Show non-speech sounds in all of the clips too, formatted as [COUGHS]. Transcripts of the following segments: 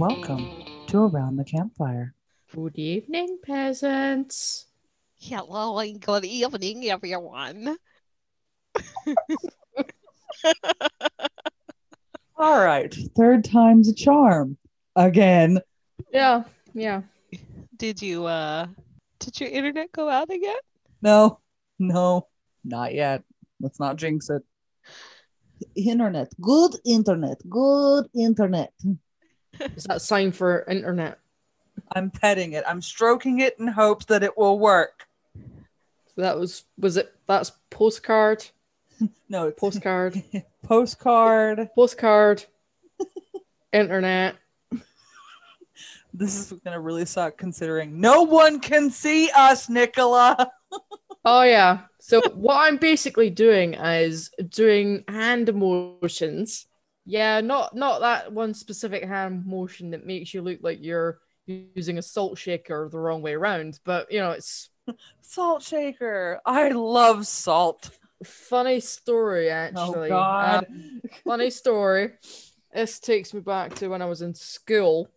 welcome to Around the Campfire. Good evening, peasants. Hello and good evening, everyone. [LAUGHS] All right, third time's a charm. Again. Yeah, yeah. Did you uh did your internet go out again? No, no, not yet. Let's not jinx it. Internet, good internet, good internet. Is that sign for internet? I'm petting it. I'm stroking it in hopes that it will work. So that was was it that's postcard? [LAUGHS] No, Postcard. [LAUGHS] postcard. postcard. internet. [LAUGHS] This is gonna really suck considering no one can see us, Nicola. Oh yeah. So what I'm basically doing is doing hand motions. Yeah, not not that one specific hand motion that makes you look like you're using a salt shaker the wrong way around, but you know, it's [LAUGHS] Salt shaker. I love salt. funny story actually. Oh God. Um, [LAUGHS] funny story. This takes me back to when I was in school.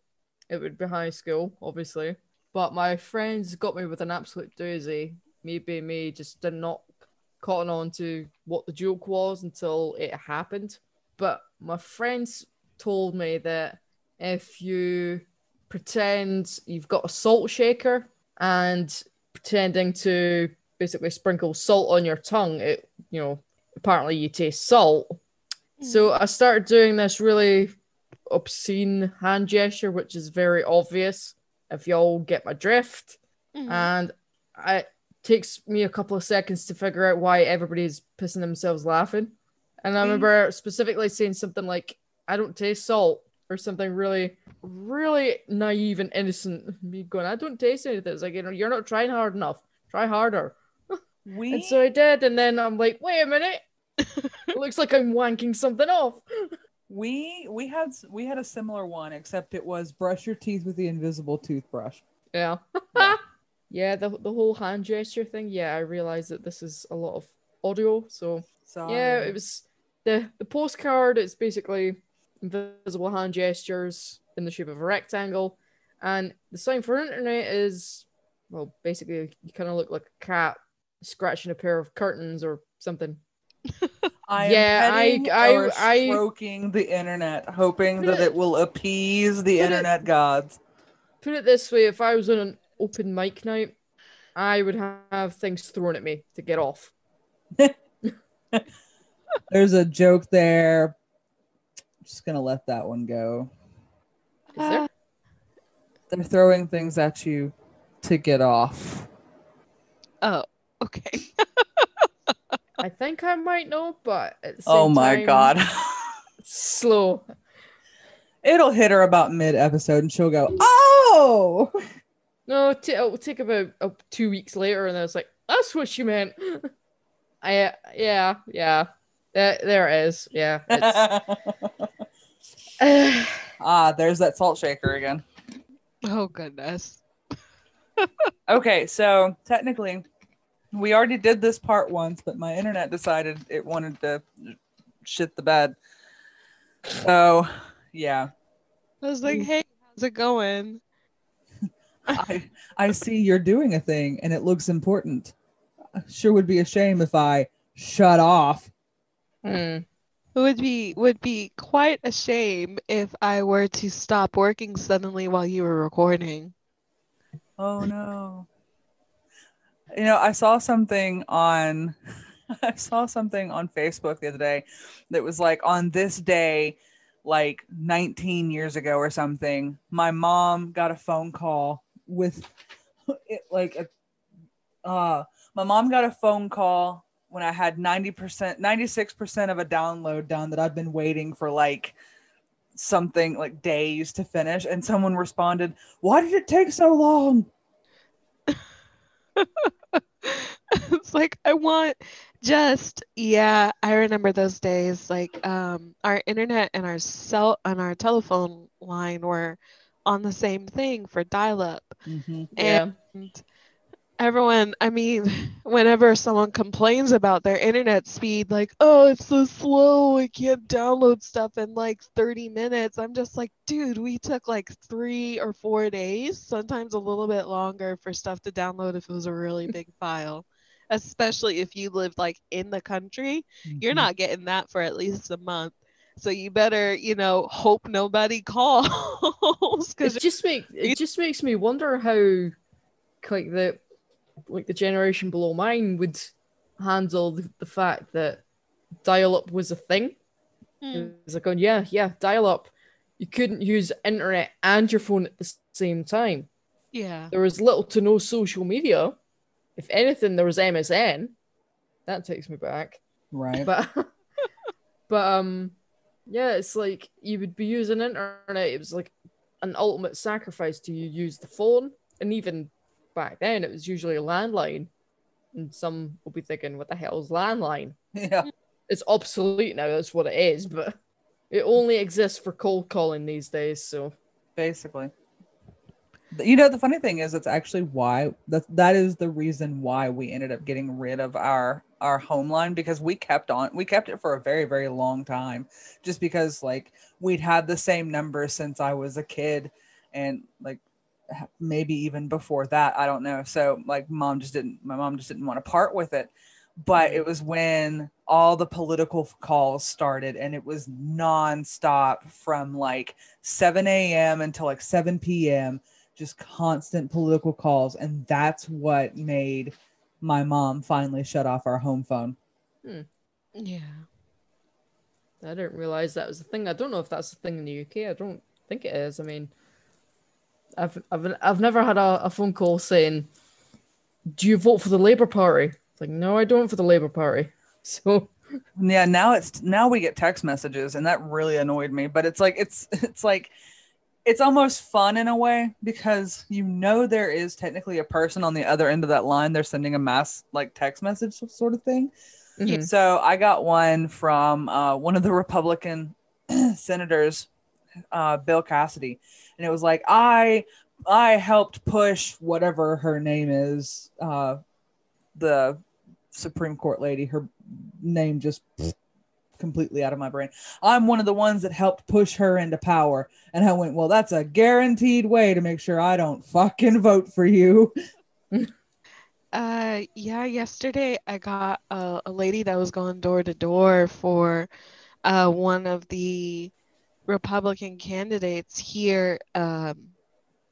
It would be high school, obviously. But my friends got me with an absolute doozy. Me being me, just did not cotton on to what the joke was until it happened. But my friends told me that if you pretend you've got a salt shaker and pretending to basically sprinkle salt on your tongue, it you know, apparently you taste salt. So I started doing this really obscene hand gesture, which is very obvious if y'all get my drift. Mhm. And I, it takes me a couple of seconds to figure out why everybody's pissing themselves laughing. And I Mm. remember specifically saying something like, I don't taste salt, or something really, really naive and innocent. Me going, I don't taste anything. It's like, you know, you're not trying hard enough. Try harder. We [LAUGHS] And so I did, and then I'm like, wait a minute. [LAUGHS] it looks like I'm wanking something off. we we had we had a similar one, except it was brush your teeth with the invisible toothbrush. Yeah. Yeah. [LAUGHS] yeah, the, the whole hand gesture thing. Yeah, I realized that this is a lot of audio. So, So yeah, it was the, the postcard. It's basically invisible hand gestures in the shape of a rectangle. And the sign for internet is, well, basically, you kind of look like a cat scratching a pair of curtains or something. [LAUGHS] I Yeah, I- I- I- stroking the internet, hoping that it will appease the Put it- internet gods. Put it this way if I was on an open mic night, I would have things thrown at me to get off. [LAUGHS] There's a joke there. I'm just gonna let that one go. Is there? They're throwing things at you to get off. Oh, okay. I think I might know, but at the Oh my time, god. [LAUGHS] slow. It'll hit her about mid episode and she'll go, Oh No, t- it'll take about uh, two weeks later, and I was like, that's what she meant. [LAUGHS] I yeah yeah. There, there it is. Yeah. It's, [LAUGHS] Ah, there's that salt shaker again. Oh goodness. [LAUGHS] Okay, so technically, we already did this part once, but my internet decided it wanted to shit the bed. So, yeah, I was like, hey, how's it going? [LAUGHS] I I see you're doing a thing, and it looks important. Sure would be a shame if I shut off. Hmm. It would be would be quite a shame if I were to stop working suddenly while you were recording. Oh no. You know, I saw something on [LAUGHS] I saw something on Facebook the other day that was like on this day like 19 years ago or something, my mom got a phone call with [LAUGHS] it like a uh my mom got a phone call when I had 90%, 96% of a download done that I've been waiting for like something like days to finish. And someone responded, Why did it take so long? [LAUGHS] it's like I want just yeah, I remember those days like um our internet and our cell and our telephone line were on the same thing for dial up Yeah. and everyone, I mean, [LAUGHS] whenever someone complains about their internet speed, like, oh, it's so slow, I can't download stuff in like 30 minutes. I'm just like, dude, we took like three or four days, sometimes a little bit longer for stuff to download if it was a really big [LAUGHS] file. Especially if you live like in the country, you're Mhm. not getting that for at least a month. So you better, you know, hope nobody [LAUGHS] calls because It just make it just makes me wonder how like the like the generation below mine would handle the, the fact that dial up was a thing. It was like, going, yeah, yeah, dial up. You couldn't use internet and your phone at the same time. yeah. There was little to no social media. If anything, there was MSN. That takes me back. Right. But [LAUGHS] but um yeah, it's like you would be using internet. It was like an ultimate sacrifice to you use the phone. And even back then it was usually a landline. And some will be thinking, what the hell is landline? [LAUGHS] yeah. It's obsolete now, that's what it is, but it only exists for cold calling these days, so Basically. You know, the funny thing is, it's actually why that that is the reason why we ended up getting rid of our our home line because we kept on we kept it for a very very long time, just because like we'd had the same number since I was a kid, and like maybe even before that I don't know. So like mom just didn't my mom just didn't want to part with it, but mm-hmm. it was when all the political calls started and it was nonstop from like 7 a.m. until like 7 p.m. Just constant political calls. And that's what made my mom finally shut off our home phone. Hmm. Yeah. I didn't realize that was a thing. I don't know if that's a thing in the UK. I don't think it is. I mean, I've I've I've never had a, a phone call saying, "Do you vote for the Labour Party?" It's like, no, I don't for the Labour Party. [LAUGHS] So Yeah, now it's now we get text messages and that really annoyed me. But it's like it's [LAUGHS] it's like it's almost fun in a way because you know there is technically a person on the other end of that line. They're sending a mass like text message sort of thing. mhm. So I got one from uh, one of the Republican [CLEARS THROAT] senators, uh, Bill Cassidy, and it was like I I helped push whatever her name is, uh, the Supreme Court lady. Her name just completely out of my brain. I'm one of the ones that helped push her into power, and I went, well, that's a guaranteed way to make sure I don't fucking vote for you. [LAUGHS] Uh, yeah, yesterday I got a, a lady that was going door to door for uh, one of the Republican candidates here um,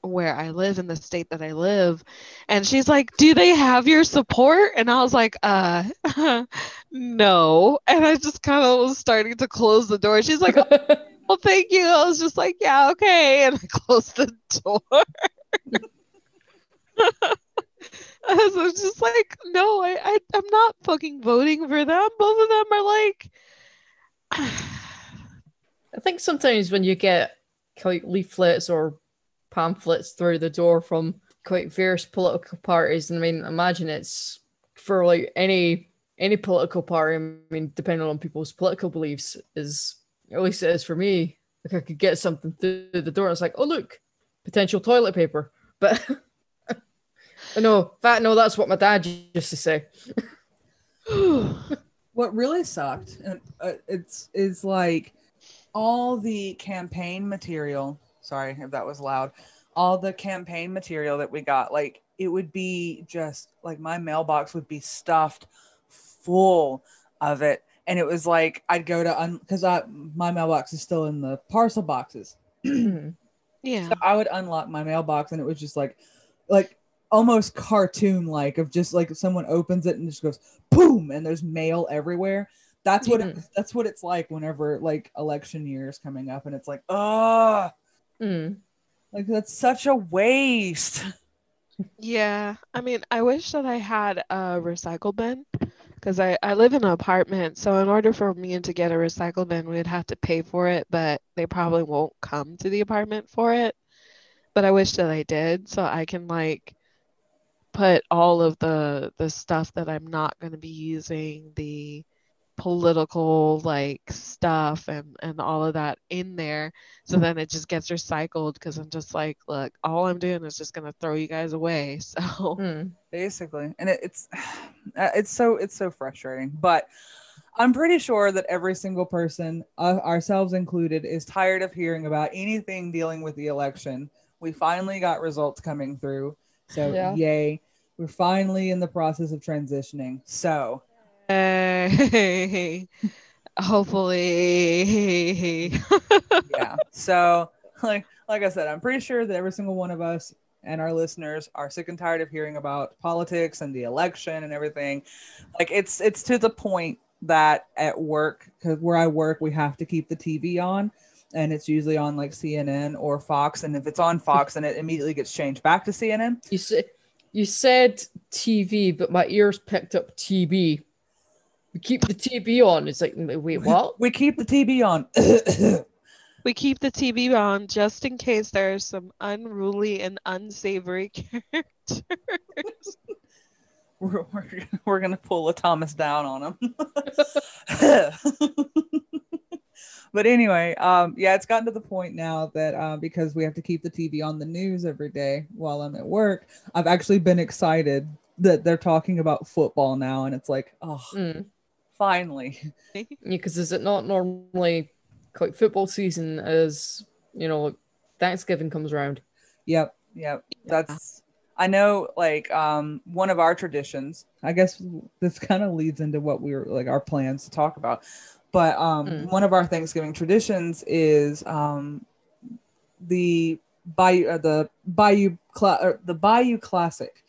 where I live in the state that I live. And she's like, Do they have your support? And I was like, Uh, [LAUGHS] no. And I just kind of was starting to close the door. She's like, [LAUGHS] Well, thank you. I was just like, Yeah, okay. [LAUGHS] And I closed the door. I was just like, no, I, I, I'm not fucking voting for them. Both of them are like, [SIGHS] I think sometimes when you get like leaflets or pamphlets through the door from quite various political parties, and I mean, imagine it's for like any any political party. I mean, depending on people's political beliefs, is at least it is for me. Like I could get something through the door, and it's like, oh look, potential toilet paper. But [LAUGHS] no, that no, that's what my dad used to say. [GASPS] what really sucked and uh, it's is like all the campaign material sorry if that was loud all the campaign material that we got like it would be just like my mailbox would be stuffed full of it and it was like i'd go to because i my mailbox is still in the parcel boxes [CLEARS THROAT] yeah. so I would unlock my mailbox and it was just like like almost cartoon like of just like someone opens it and just goes boom and there's mail everywhere. That's what it, that's what it's like whenever like election year is coming up and it's like oh Mm. like that's such a waste. Yeah. I mean, I wish that I had a recycle bin because I, I live in an apartment. So, in order for me to get a recycle bin, we'd have to pay for it, but they probably won't come to the apartment for it. But I wish that I did so I can like put all of the the stuff that I'm not going to be using, the political like stuff and and all of that in there. So then it just gets recycled because i'm just like look all i'm doing is just gonna throw you guys away. [LAUGHS] So Hmm. basically. And it, it's [SIGHS] uh, it's so it's so frustrating. But i'm pretty sure that every single person uh, ourselves included is tired of hearing about anything dealing with the election. We finally got results coming through. So Yeah. yay. We're finally in the process of transitioning. So Hey, uh, [LAUGHS] hopefully. Yeah. So like like i said i'm pretty sure that every single one of us and our listeners are sick and tired of hearing about politics and the election and everything. Like it's it's to the point that at work because where i work we have to keep the tv on and it's usually on like cnn or fox and if it's on fox and it immediately gets changed back to cnn You said you said TV, but my ears picked up TB. We keep the TB on. It's like, wait, what? we keep the tv on [COUGHS] we keep the tv on just in case there are some unruly and unsavory [LAUGHS] characters [LAUGHS] we're, we're, we're gonna pull a Thomas Downes on him. [LAUGHS] but anyway, um, yeah, it's gotten to the point now that uh, because we have to keep the TV on the news every day while I'm at work, I've actually been excited that they're talking about football now, and it's like, oh, Mm. Finally. [LAUGHS] Yeah, because is it not normally like football season as you know, like Thanksgiving comes around? Yep, yep. That's I know like um one of our traditions. I guess this kind of leads into what we were like our plans to talk about. But um Mm. one of our Thanksgiving traditions is um the Bayou uh, the Bayou Cla- or the Bayou Classic.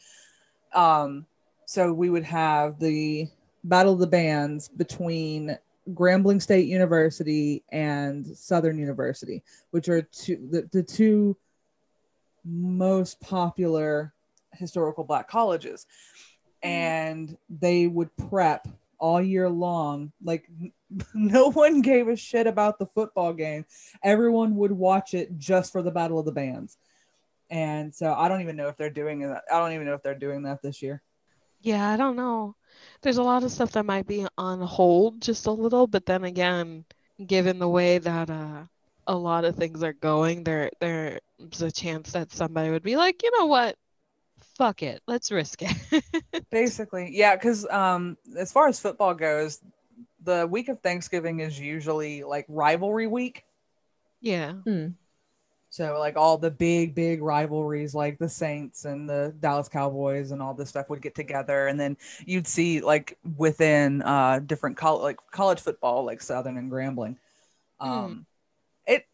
Um so we would have the Battle of the Bands between Grambling State University and Southern University, which are two the, the two most popular historical black colleges. Hmm. And they would prep all year long. Like [LAUGHS] no one gave a shit about the football game. Everyone would watch it just for the battle of the bands. And so i don't even know if they're doing that. I don't even know if they're doing that this year. Yeah, I don't know. There's a lot of stuff that might be on hold just a little, but then again, given the way that uh, a lot of things are going, there there's a chance that somebody would be like, you know what? Fuck it. Let's risk it. [LAUGHS] basically yeah because um as far as football goes the week of thanksgiving is usually like rivalry week yeah. Hmm. So like all the big, big rivalries like the Saints and the Dallas Cowboys and all this stuff would get together. And then you'd see like within uh different college like college football, like Southern and Grambling. Um it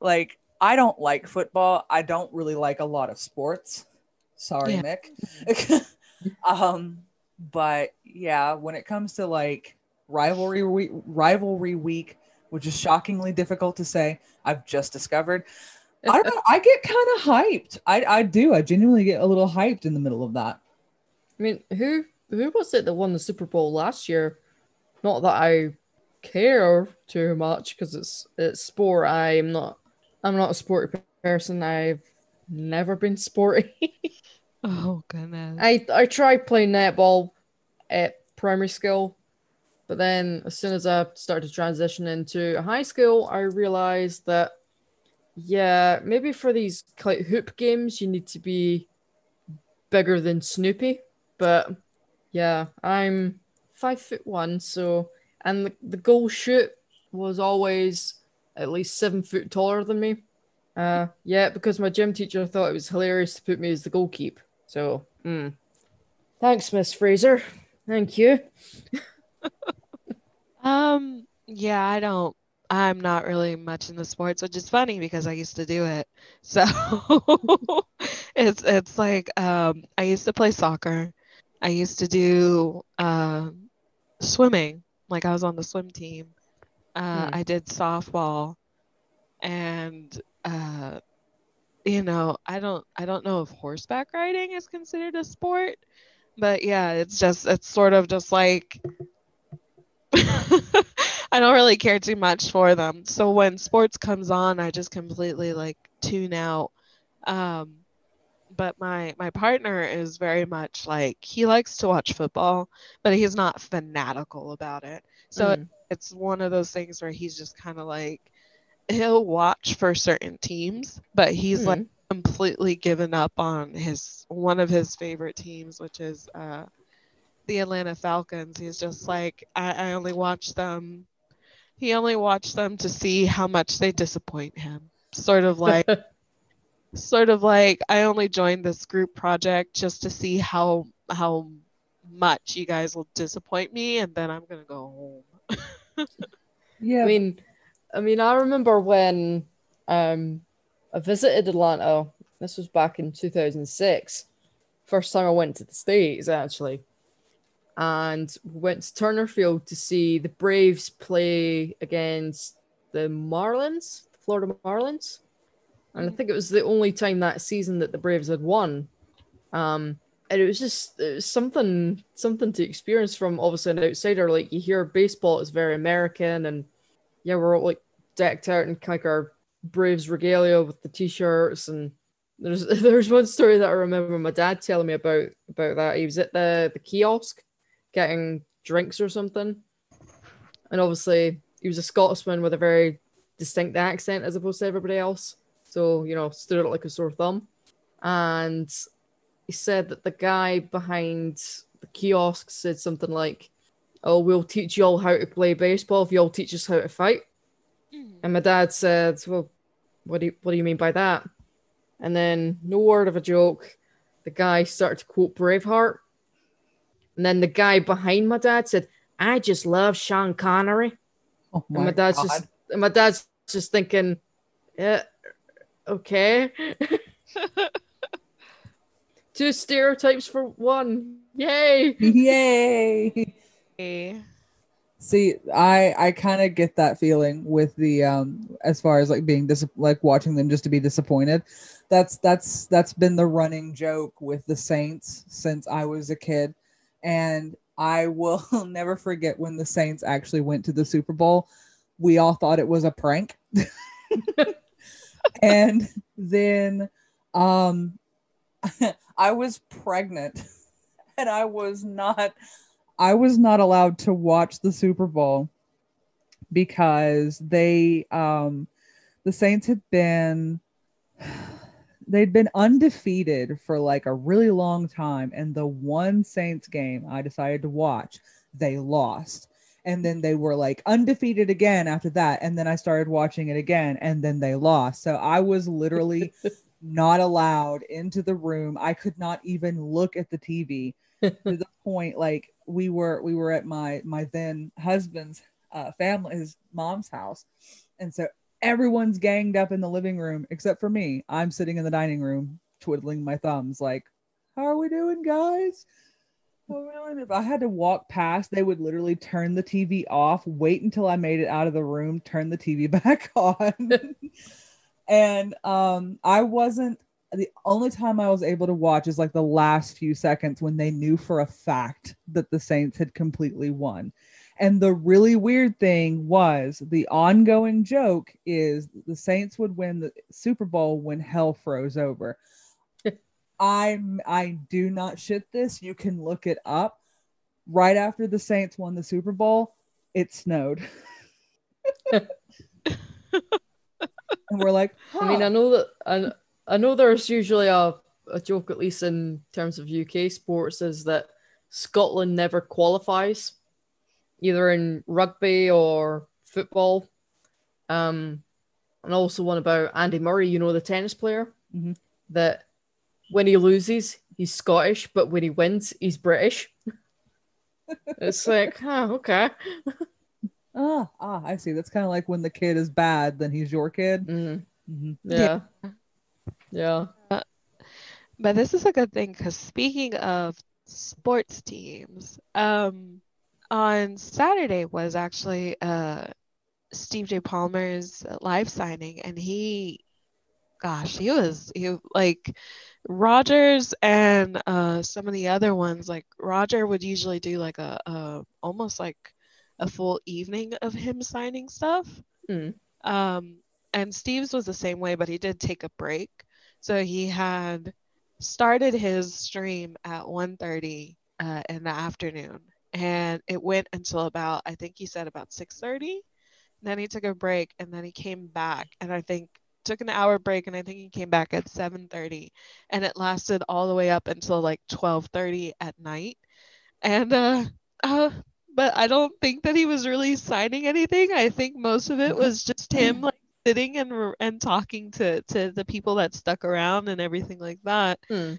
like I don't like football. I don't really like a lot of sports. Sorry, Yeah. Mick. [LAUGHS] um, but yeah, when it comes to like rivalry week, rivalry week, which is shockingly difficult to say, I've just discovered. I don't know. I get kind of hyped. I I do. I genuinely get a little hyped in the middle of that. I mean, who who was it that won the Super Bowl last year? Not that I care too much because it's it's sport. I'm not I'm not a sporty person. I've never been sporty. [LAUGHS] Oh goodness. I I tried playing netball at primary school, but then as soon as I started to transition into high school, I realized that yeah, maybe for these like hoop games you need to be bigger than Snoopy. But yeah, I'm five foot one, so and the, the goal shoot was always at least seven foot taller than me. Uh yeah, because my gym teacher thought it was hilarious to put me as the goalkeep. So, mm. thanks, Miss Fraser. Thank you. [LAUGHS] Um, yeah, I don't. I'm not really much into sports, which is funny because I used to do it. So [LAUGHS] it's it's like um, I used to play soccer. I used to do um, swimming. Like I was on the swim team. Uh, Hmm. I did softball, and uh, you know, I don't I don't know if horseback riding is considered a sport, but yeah, it's just it's sort of just like [LAUGHS] I don't really care too much for them. So when sports comes on, I just completely like tune out. Um, but my my partner is very much like he likes to watch football, but he's not fanatical about it. So Mm. it's one of those things where he's just kind of like he'll watch for certain teams, but he's like Mm. completely given up on his one of his favorite teams, which is uh, the Atlanta Falcons. He's just like I, I only watch them. He only watched them to see how much they disappoint him. Sort of like, [LAUGHS] sort of like I only joined this group project just to see how how much you guys will disappoint me, and then I'm gonna go home. [LAUGHS] Yeah. I mean, I mean, I remember when um, I visited Atlanta. This was back in 2006. First time I went to the States, actually. And we went to Turner Field to see the Braves play against the Marlins, the Florida Marlins. And I think it was the only time that season that the Braves had won. Um, and it was just it was something something to experience from obviously an outsider. Like you hear baseball is very American, and yeah, we're all like decked out in like our Braves regalia with the t-shirts. And there's [LAUGHS] there's one story that I remember my dad telling me about about that. He was at the the kiosk getting drinks or something, and obviously he was a Scotsman with a very distinct accent as opposed to everybody else. So you know, stood out like a sore thumb, and he said that the guy behind the kiosk said something like, "Oh, we'll teach you all how to play baseball if you all teach us how to fight." Mm. And my dad said, "Well, what do you, what do you mean by that?" And then, no word of a joke, the guy started to quote Braveheart, and then the guy behind my dad said, "I just love Sean Connery." oh And my dad's God. just and my dad's just thinking, yeah, okay. [LAUGHS] Two stereotypes for one. Yay. Yay. [LAUGHS] See, I I kind of get that feeling with the um as far as like being dis- like watching them just to be disappointed. That's that's that's been the running joke with the Saints since I was a kid, and I will [LAUGHS] never forget when the Saints actually went to the Super Bowl. We all thought it was a prank, [LAUGHS] and then um [LAUGHS] I was pregnant, and I was not I was not allowed to watch the Super Bowl because they um the Saints had been [SIGHS] they'd been undefeated for like a really long time and the one Saints game I decided to watch they lost. And then they were like undefeated again after that and then I started watching it again and then they lost. So I was literally [LAUGHS] not allowed into the room. I could not even look at the TV to the [LAUGHS] point like we were we were at my my then husband's uh family his mom's house. And so everyone's ganged up in the living room except for me. I'm sitting in the dining room twiddling my thumbs like how are we doing guys? If i had to walk past they would literally turn the tv off wait until i made it out of the room turn the tv [LAUGHS] back on. And um i wasn't the only time I was able to watch is like the last few seconds when they knew for a fact that the Saints had completely won. And the really weird thing was the ongoing joke is the Saints would win the Super Bowl when hell froze over. [LAUGHS] I I do not shit this. You can look it up. Right after the Saints won the Super Bowl, it snowed. [LAUGHS] and we're like, I mean, I know that I, I know there's usually a, a joke, at least in terms of UK sports, is that Scotland never qualifies, either in rugby or football. Um, and also one about Andy Murray, you know, the tennis player, Mhm. that when he loses, he's Scottish, but when he wins, he's British. [LAUGHS] it's like, oh, okay. ah, ah, I see. That's kind of like when the kid is bad, then he's your kid. Mhm. hmm Yeah. Yeah. But this is a good thing because speaking of sports teams, um, on Saturday was actually uh, Steve J. Palmer's live signing, and he, gosh, he was he like Rogers and uh, some of the other ones. Like Roger would usually do like a, a almost like a full evening of him signing stuff. Mm. Um, and Steve's was the same way, but he did take a break. So he had started his stream at 1.30 uh, in the afternoon and it went until about i think he said about 6.30 then he took a break and then he came back and i think took an hour break and i think he came back at 7.30 and it lasted all the way up until like 12.30 at night. And uh, [LAUGHS] uh but i don't think that he was really signing anything. I think most of it was just him like sitting and and talking to to the people that stuck around and everything like that. Hmm.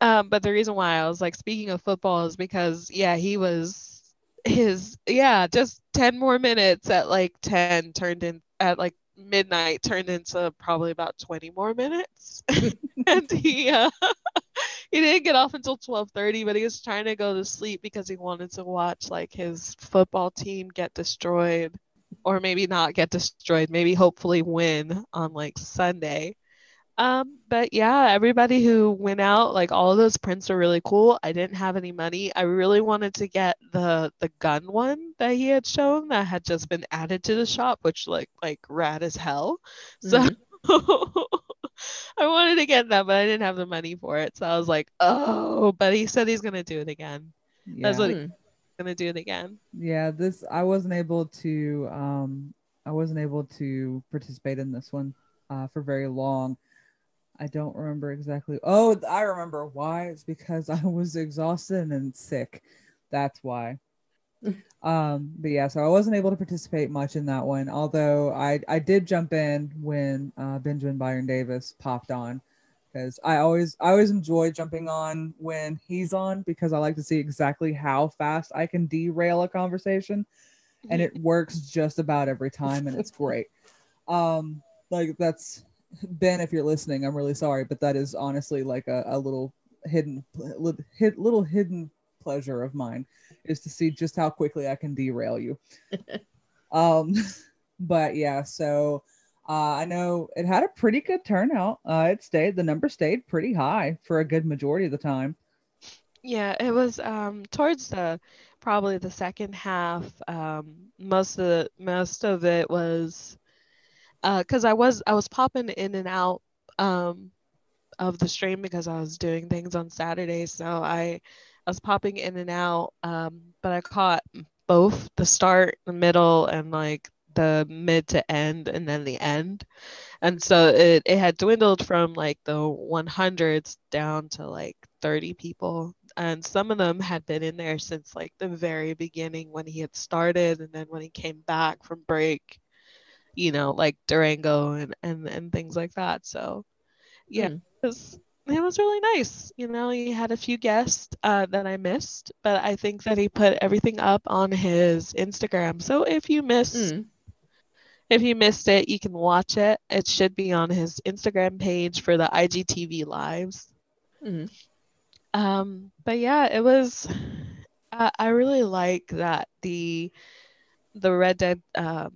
Um, but the reason why I was like speaking of football is because yeah, he was his yeah, just 10 more minutes at like 10 turned in at like midnight turned into probably about 20 more minutes. [LAUGHS] and he uh [LAUGHS] he didn't get off until 12:30, but he was trying to go to sleep because he wanted to watch like his football team get destroyed or maybe not get destroyed, maybe hopefully win on like Sunday. Um, but yeah, everybody who went out, like all of those prints are really cool. I didn't have any money. I really wanted to get the the gun one that he had shown that had just been added to the shop, which like like rad as hell. So Mhm. [LAUGHS] I wanted to get that, but I didn't have the money for it. So I was like, oh, but he said he's gonna do it again. Yeah. That's what- Hmm. Gonna do it again. yeah this i wasn't able to um i wasn't able to participate in this one uh for very long i don't remember exactly oh i remember why it's because i was exhausted and sick that's why [LAUGHS] um but yeah so i wasn't able to participate much in that one although i i did jump in when uh benjamin byron davis popped on because I always I always enjoy jumping on when he's on because I like to see exactly how fast I can derail a conversation and it works just about every time and it's great. [LAUGHS] Um like that's Ben if you're listening, I'm really sorry, but that is honestly like a, a little hidden little, little hidden pleasure of mine is to see just how quickly I can derail you. [LAUGHS] um [LAUGHS] but yeah, so uh, I know it had a pretty good turnout. Uh, it stayed, the number stayed pretty high for a good majority of the time. Yeah, it was um towards the probably the second half. Um, most of the most of it was uh because I was I was popping in and out um of the stream because I was doing things on Saturday, So I I was popping in and out. Um, but I caught both the start, the middle, and like the mid to end, and then the end. And so it it had dwindled from like the 100s down to like 30 people and some of them had been in there since like the very beginning when he had started and then when he came back from break you know like durango and and, and things like that so yeah Hmm. it was it was really nice you know he had a few guests uh, that i missed but i think that he put everything up on his instagram so if you missed Hmm. if you missed it you can watch it it should be on his instagram page for the igtv lives Hmm. um, but yeah, it was. I, I really like that the the Red Dead um,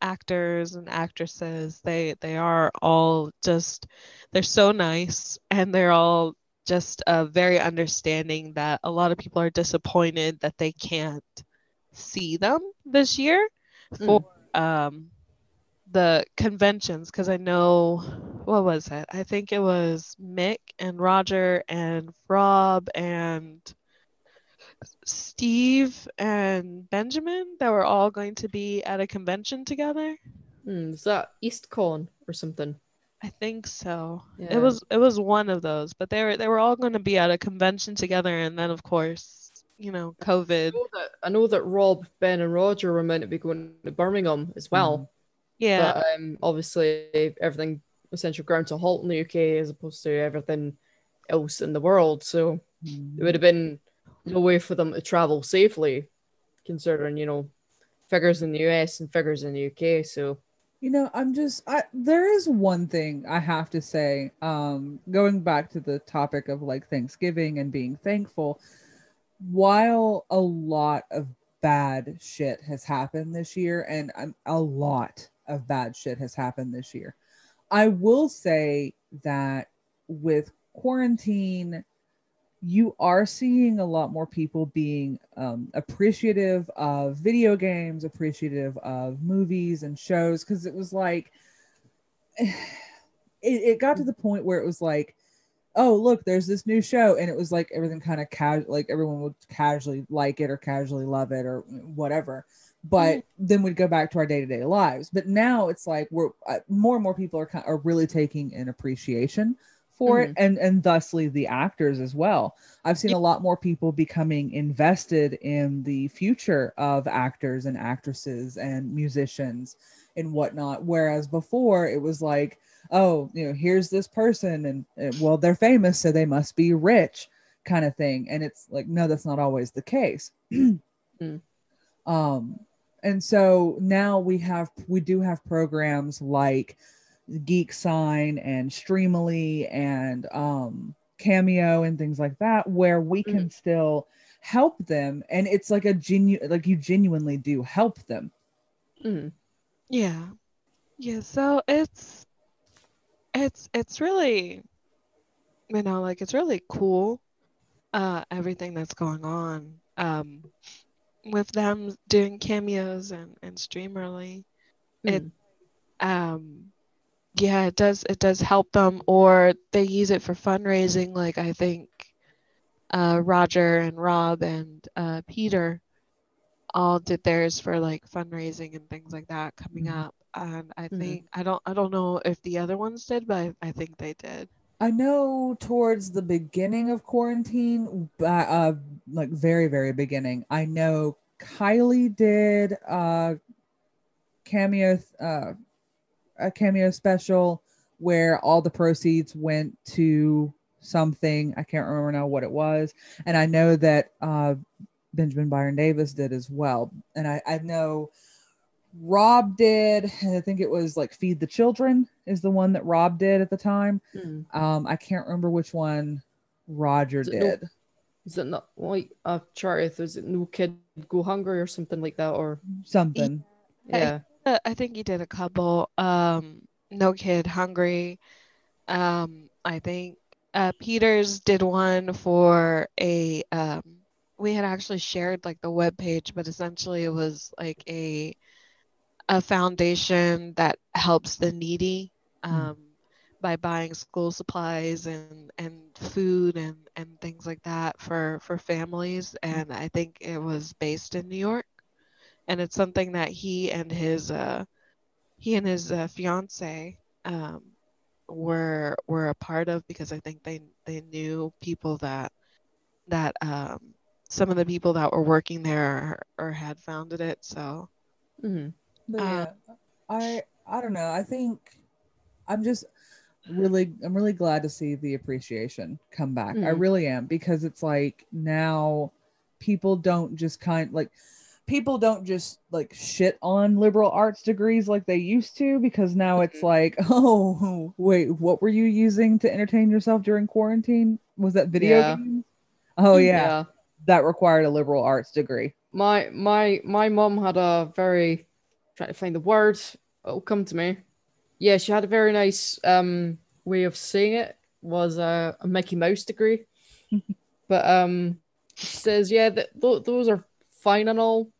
actors and actresses they they are all just they're so nice and they're all just uh, very understanding that a lot of people are disappointed that they can't see them this year for um the conventions because I know what was it? I think it was Mick and Roger and Rob and Steve and Benjamin that were all going to be at a convention together. Hmm. Is that EastCon or something? I think so. Yeah. It was it was one of those, but they were they were all going to be at a convention together, and then of course, you know, COVID. I know that, I know that Rob, Ben, and Roger were meant to be going to Birmingham as well. Yeah, But um, obviously, everything essentially ground to a halt in the UK as opposed to everything else in the world. So it would have been no way for them to travel safely, considering, you know, figures in the US and figures in the UK. So, You know, I'm just I there is one thing I have to say. Um, going back to the topic of like Thanksgiving and being thankful, while a lot of bad shit has happened this year, and um, a lot of bad shit has happened this year, I will say that with quarantine, you are seeing a lot more people being um, appreciative of video games, appreciative of movies and shows, because it was like, [SIGHS] it, it got to the point where it was like, oh look there's this new show. And it was like everything kind of casual like everyone would casually like it or casually love it or whatever. But then we'd go back to our day-to-day lives. But now it's like we're uh, more and more people are kind are really taking an appreciation for it and and thusly the actors as well. I've seen a lot more people becoming invested in the future of actors and actresses and musicians and whatnot. Whereas before it was like oh you know here's this person and, and well they're famous so they must be rich kind of thing. And it's like no that's not always the case. Mm. [CLEARS THROAT] um and so now we have we do have programs like geek sign and streamily and um cameo and things like that where we can still help them and it's like a genuine, like you genuinely do help them Mhm. Yeah. Yeah, so it's it's it's really you know, like it's really cool uh everything that's going on um with them doing cameos and and Streamily. It Mhm. um yeah, it does it does help them or they use it for fundraising like I think uh Roger and Rob and uh Peter all did theirs for like fundraising and things like that coming Mhm. up. And I Mhm. think I don't I don't know if the other ones did, but I, I think they did. I know towards the beginning of quarantine, uh, uh, like very, very beginning, I know Kylie did uh, cameo, uh, a cameo special where all the proceeds went to something. I can't remember now what it was, and I know that uh, Benjamin Byron Davis did as well, and I, I know. Rob did, and I think it was like Feed the Children is the one that Rob did at the time. Mhm. Um, I can't remember which one Roger Is it no- did. Is it not like a chart? Is it no kid go hungry or something like that? Or Something. yeah, I think he did a couple. Um, No Kid Hungry. Um, I think uh, Peters did one for a. Um, we had actually shared like the web page, but essentially it was like a a foundation that helps the needy um, by buying school supplies and and food and and things like that for for families. And I think it was based in New York, and it's something that he and his uh, he and his uh, fiance um, were were a part of because I think they they knew people that that um, some of the people that were working there or, had founded it. So Mhm. Uh, yeah, I I don't know. I think I'm just really I'm really glad to see the appreciation come back. I Mhm. really am because it's like now people don't just kind like people don't just like shit on liberal arts degrees like they used to because now it's like [LAUGHS] oh wait what were you using to entertain yourself during quarantine was that video Yeah. games oh yeah, yeah. that required a liberal arts degree My my my mom had a very trying to find the word. It'll come to me. Yeah, she had a very nice um way of seeing it. Was a, a Mickey Mouse degree, [LAUGHS] but um, she says yeah that th- those are fine and all,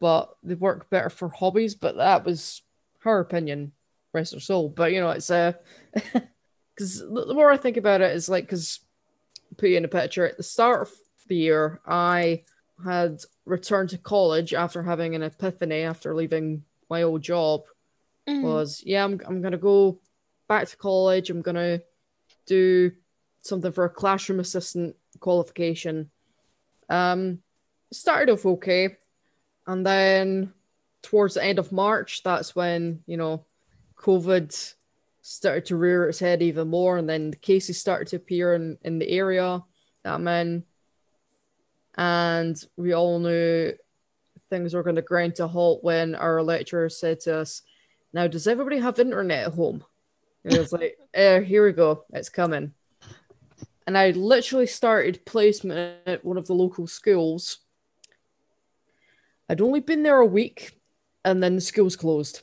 but they work better for hobbies. But that was her opinion, rest her soul. But you know, it's uh, [LAUGHS] because the more I think about it, is like because put you in a picture at the start of the year, I had returned to college after having an epiphany after leaving my old job Mm. was yeah I'm, I'm gonna go back to college i'm gonna do something for a classroom assistant qualification um started off okay and then towards the end of march that's when you know covid started to rear its head even more and then the cases started to appear in, in the area that i'm in and we all knew things were going to grind to halt when our lecturer said to us now, does everybody have internet at home? And it was like, [LAUGHS] eh, here we go, it's coming. And I literally started placement at one of the local schools. I'd only been there a week, and then the school's closed,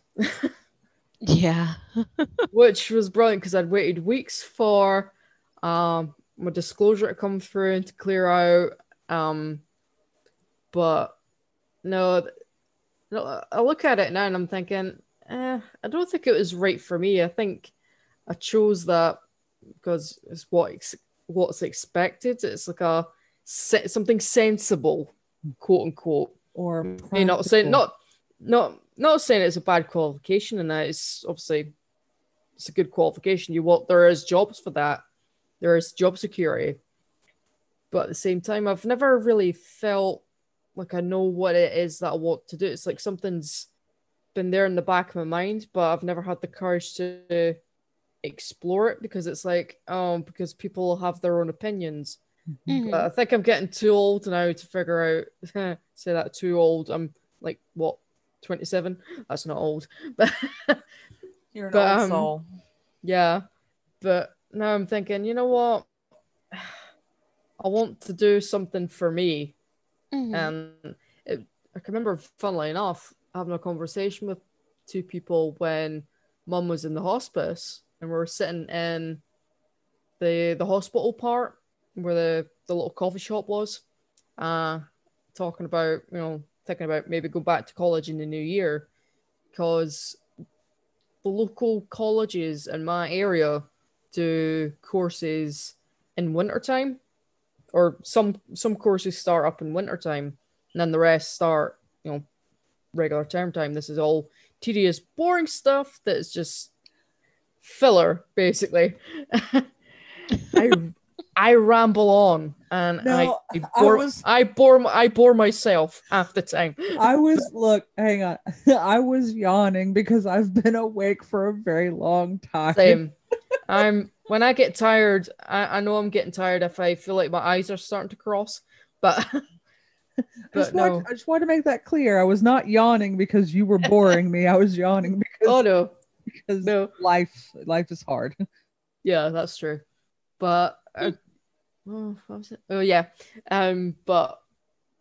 [LAUGHS] yeah. [LAUGHS] which was brilliant because I'd waited weeks for um, my disclosure to come through and to clear out. Um, but no, no, I look at it now and I'm thinking, eh, I don't think it was right for me. I think I chose that because it's what ex- what's expected. It's like a se- something sensible, quote unquote. Or You know, not saying not not not saying it's a bad qualification, and that it's obviously it's a good qualification. You want there is jobs for that. There is job security, but at the same time, I've never really felt like I know what it is that I want to do. It's like something's been there in the back of my mind, but I've never had the courage to explore it because it's like, um, because people have their own opinions. Mhm. But I think I'm getting too old now to figure out. [LAUGHS] say that too old. I'm like what, 27? That's not old, [LAUGHS] but You're an but, old um, soul. yeah. But now I'm thinking, you know what? [SIGHS] I want to do something for me. Mhm. And it, I can remember, funnily enough, having a conversation with two people when mum was in the hospice and we were sitting in the the hospital part where the, the little coffee shop was, uh, talking about, you know, thinking about maybe go back to college in the new year because the local colleges in my area do courses in wintertime or some some courses start up in wintertime and then the rest start you know regular term time. This is all tedious boring stuff that's just filler basically. [LAUGHS] I i ramble on and No, I, I bore, was- I bore I bore myself half the time I was look, hang on. [LAUGHS] I was yawning because I've been awake for a very long time. Same. [LAUGHS] I'm when I get tired, I, I know I'm getting tired if I feel like my eyes are starting to cross. But [LAUGHS] I just, but no. want, I just wanted to make that clear. I was not yawning because you were boring me. I was yawning because, oh no, because no. life life is hard. Yeah, that's true. But uh, oh, what was it? Oh yeah. Um, but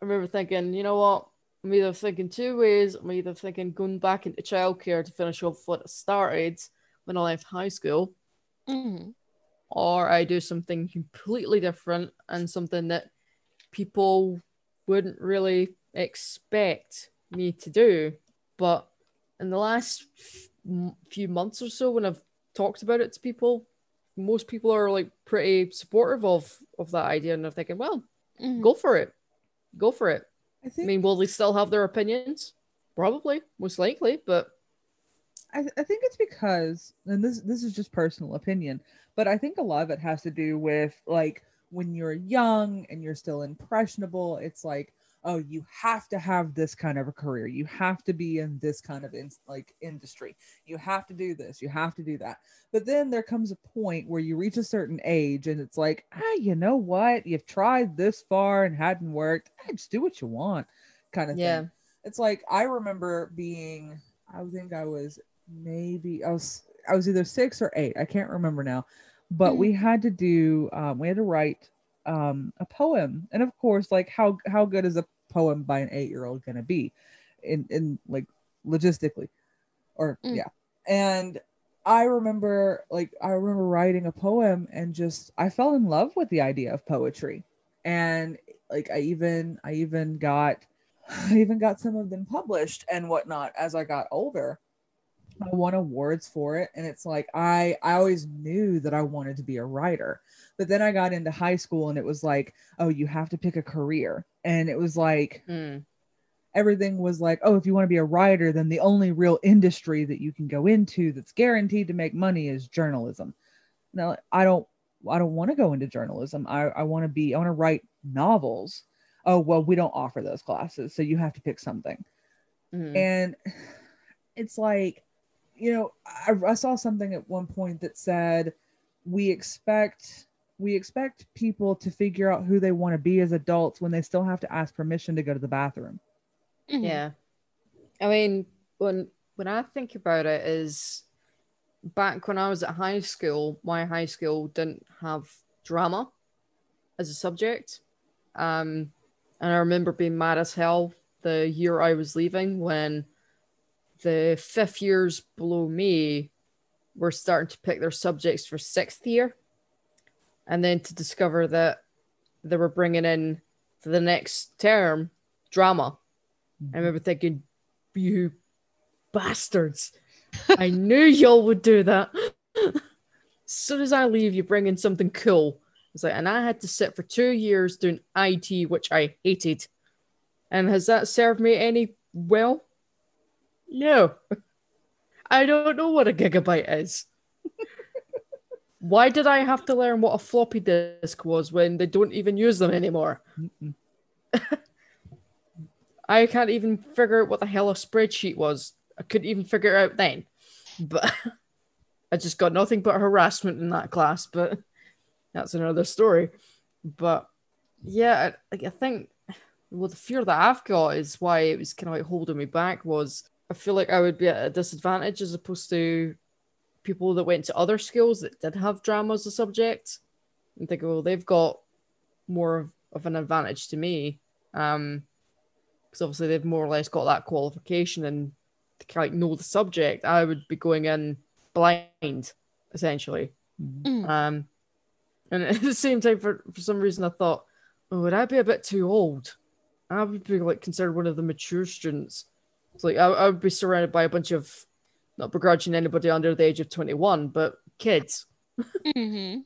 I remember thinking, you know what? I'm either thinking two ways. I'm either thinking going back into childcare to finish off what I started when I left high school, Mhm. or I do something completely different and something that people wouldn't really expect me to do. But in the last few months or so, when I've talked about it to people, most people are like pretty supportive of of that idea, and they're thinking, "Well, Mhm. go for it, go for it." I I mean, will they still have their opinions? Probably, most likely, but I, I think it's because, and this this is just personal opinion, but I think a lot of it has to do with like when you're young and you're still impressionable. It's like, oh, you have to have this kind of a career. You have to be in this kind of in, like industry. You have to do this. You have to do that. But then there comes a point where you reach a certain age, and it's like, ah, you know what? You've tried this far and hadn't worked. Ah, just do what you want, kind of yeah, thing it's like I remember being I think I was maybe I was I was either six or eight. I can't remember now. But we had to do um, we had to write um, a poem. And of course, like how how good is a poem by an eight year old gonna be in in like logistically? Or Mm. yeah. And I remember like I remember writing a poem and just I fell in love with the idea of poetry. And like I even I even got [SIGHS] I even got some of them published and whatnot as I got older. I won awards for it, and it's like I I always knew that I wanted to be a writer, but then I got into high school and it was like, oh, you have to pick a career, and it was like Mm. everything was like, oh, if you want to be a writer, then the only real industry that you can go into that's guaranteed to make money is journalism. Now, I don't I don't want to go into journalism. I, I want to be I want to write novels. Oh, well, we don't offer those classes, so you have to pick something. Mm. And it's like, you know, I, I saw something at one point that said we expect we expect people to figure out who they want to be as adults when they still have to ask permission to go to the bathroom. Mhm. Yeah. I mean, when when I think about it is back when I was at high school, my high school didn't have drama as a subject. Um and I remember being mad as hell the year I was leaving when the fifth years below me were starting to pick their subjects for sixth year. And then to discover that they were bringing in for the next term drama. I mm-hmm. remember thinking, you bastards. I [LAUGHS] knew y'all would do that. As [LAUGHS] soon as I leave, you bring in something cool. It's like, and I had to sit for two years doing IT, which I hated. And has that served me any well? No. I don't know what a gigabyte is. Why did I have to learn what a floppy disk was when they don't even use them anymore? [LAUGHS] I can't even figure out what the hell a spreadsheet was. I couldn't even figure it out then. But [LAUGHS] I just got nothing but harassment in that class, but [LAUGHS] that's another story. But yeah, I, I think well the fear that I've got is why it was kind of like holding me back was I feel like I would be at a disadvantage as opposed to people that went to other schools that did have drama as a subject and think, well, they've got more of an advantage to me. Um, because obviously they've more or less got that qualification and to like know the subject. I would be going in blind, essentially. Mm. Um, and [LAUGHS] at the same time, for, for some reason, I thought, oh, would I be a bit too old? I would be like considered one of the mature students. It's like I, I would be surrounded by a bunch of, not begrudging anybody under the age of 21, but kids. hmm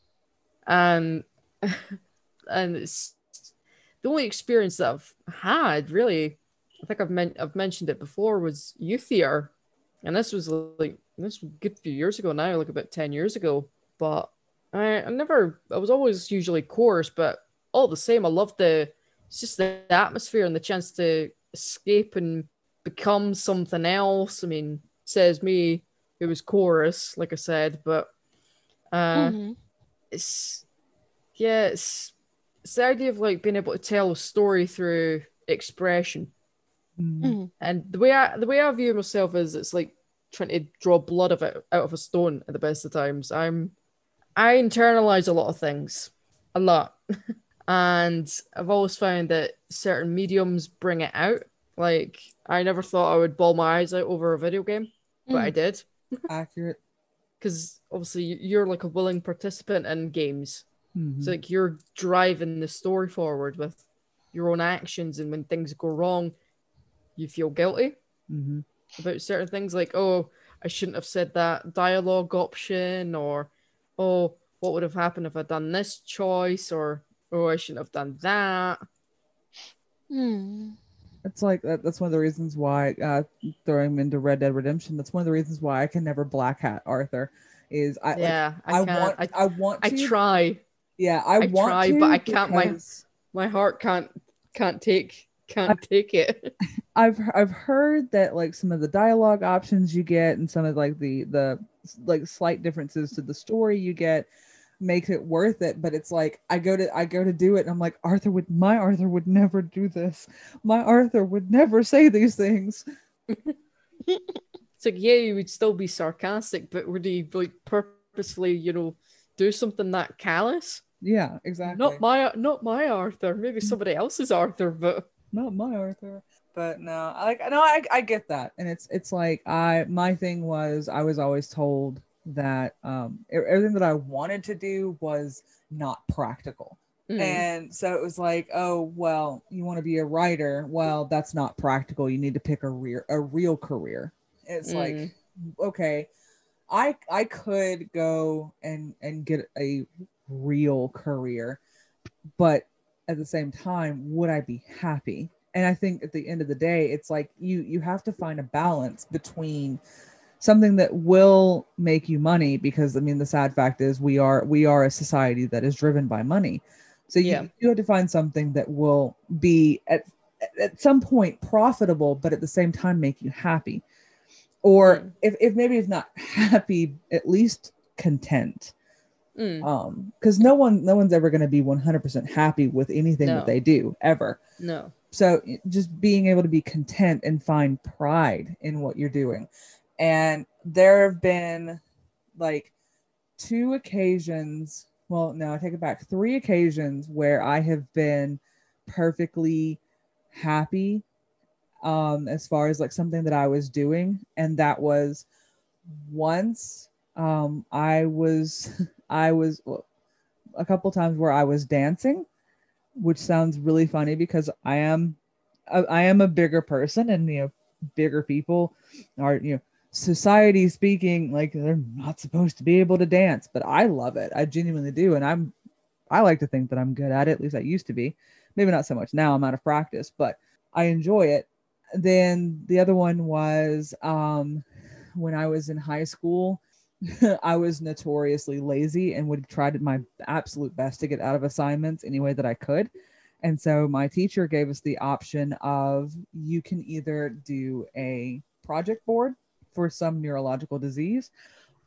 And and it's the only experience that I've had really. I think I've men- I've mentioned it before was youth year, and this was like this was a good few years ago now, like about ten years ago. But I, I never, I was always usually chorus, but all the same, I loved the it's just the atmosphere and the chance to escape and become something else. I mean, says me, it was chorus, like I said, but uh, hmm it's yeah, it's it's the idea of like being able to tell a story through expression. Mm. Mm. And the way I the way I view myself is it's like trying to draw blood of it out of a stone at the best of times. I'm I internalize a lot of things. A lot. [LAUGHS] and I've always found that certain mediums bring it out. Like I never thought I would bawl my eyes out over a video game, but I Mm. did. Accurate. [LAUGHS] Because obviously you- you're like a willing participant in games. Mhm. It's like you're driving the story forward with your own actions, and when things go wrong, you feel guilty Mhm. about certain things, like oh, I shouldn't have said that dialogue option, or oh, what would have happened if I'd done this choice, or oh, I shouldn't have done that. Mm. It's like that, that's one of the reasons why uh, throwing him into Red Dead Redemption. That's one of the reasons why I can never black hat Arthur. Is I like, yeah, I, I, can't. want I, I, want I try. yeah I, I want try, to but I can't- my- My heart can't can't take can't take it. [LAUGHS] I've I've heard that like some of the dialogue options you get and some of like the the like slight differences to the story you get makes it worth it but it's like I go to I go to do it and I'm like Arthur would my Arthur would never do this my Arthur would never say these things [LAUGHS] It's like, yeah, you would still be sarcastic, but would he like purposely, you know, do something that callous? yeah exactly Not my, not my Arthur. Maybe somebody else's Arthur, but not my Arthur. But no, I like no, I I get that, and it's it's like I my thing was I was always told that um everything that I wanted to do was not practical, Mm. and so it was like oh well you want to be a writer well that's not practical you need to pick a real a real career. It's like Mm. okay, I I could go and and get a real career, but at the same time, would I be happy? And I think at the end of the day, it's like you you have to find a balance between something that will make you money because I mean the sad fact is we are we are a society that is driven by money. So you, Yeah. you have to find something that will be at at some point profitable, but at the same time make you happy. Or Mm. if, if maybe it's not happy, at least content Mm. um because no one no one's ever going to be 100% happy with anything No. that they do ever no. so just being able to be content and find pride in what you're doing and there have been like two occasions well no i take it back. Three occasions where i have been perfectly happy um as far as like something that i was doing. And that was once um i was [LAUGHS] i was a couple times where i was dancing which sounds really funny because i am I am a bigger person and you know bigger people are you know society speaking, like they're not supposed to be able to dance, but I love it. I genuinely do. And I'm, I like to think that I'm good at it. At least I used to be. Maybe not so much now. I'm out of practice, but I enjoy it. Then the other one was um, when I was in high school. [LAUGHS] I was notoriously lazy and would try to my absolute best to get out of assignments any way that I could. And so my teacher gave us the option of you can either do a project board for some neurological disease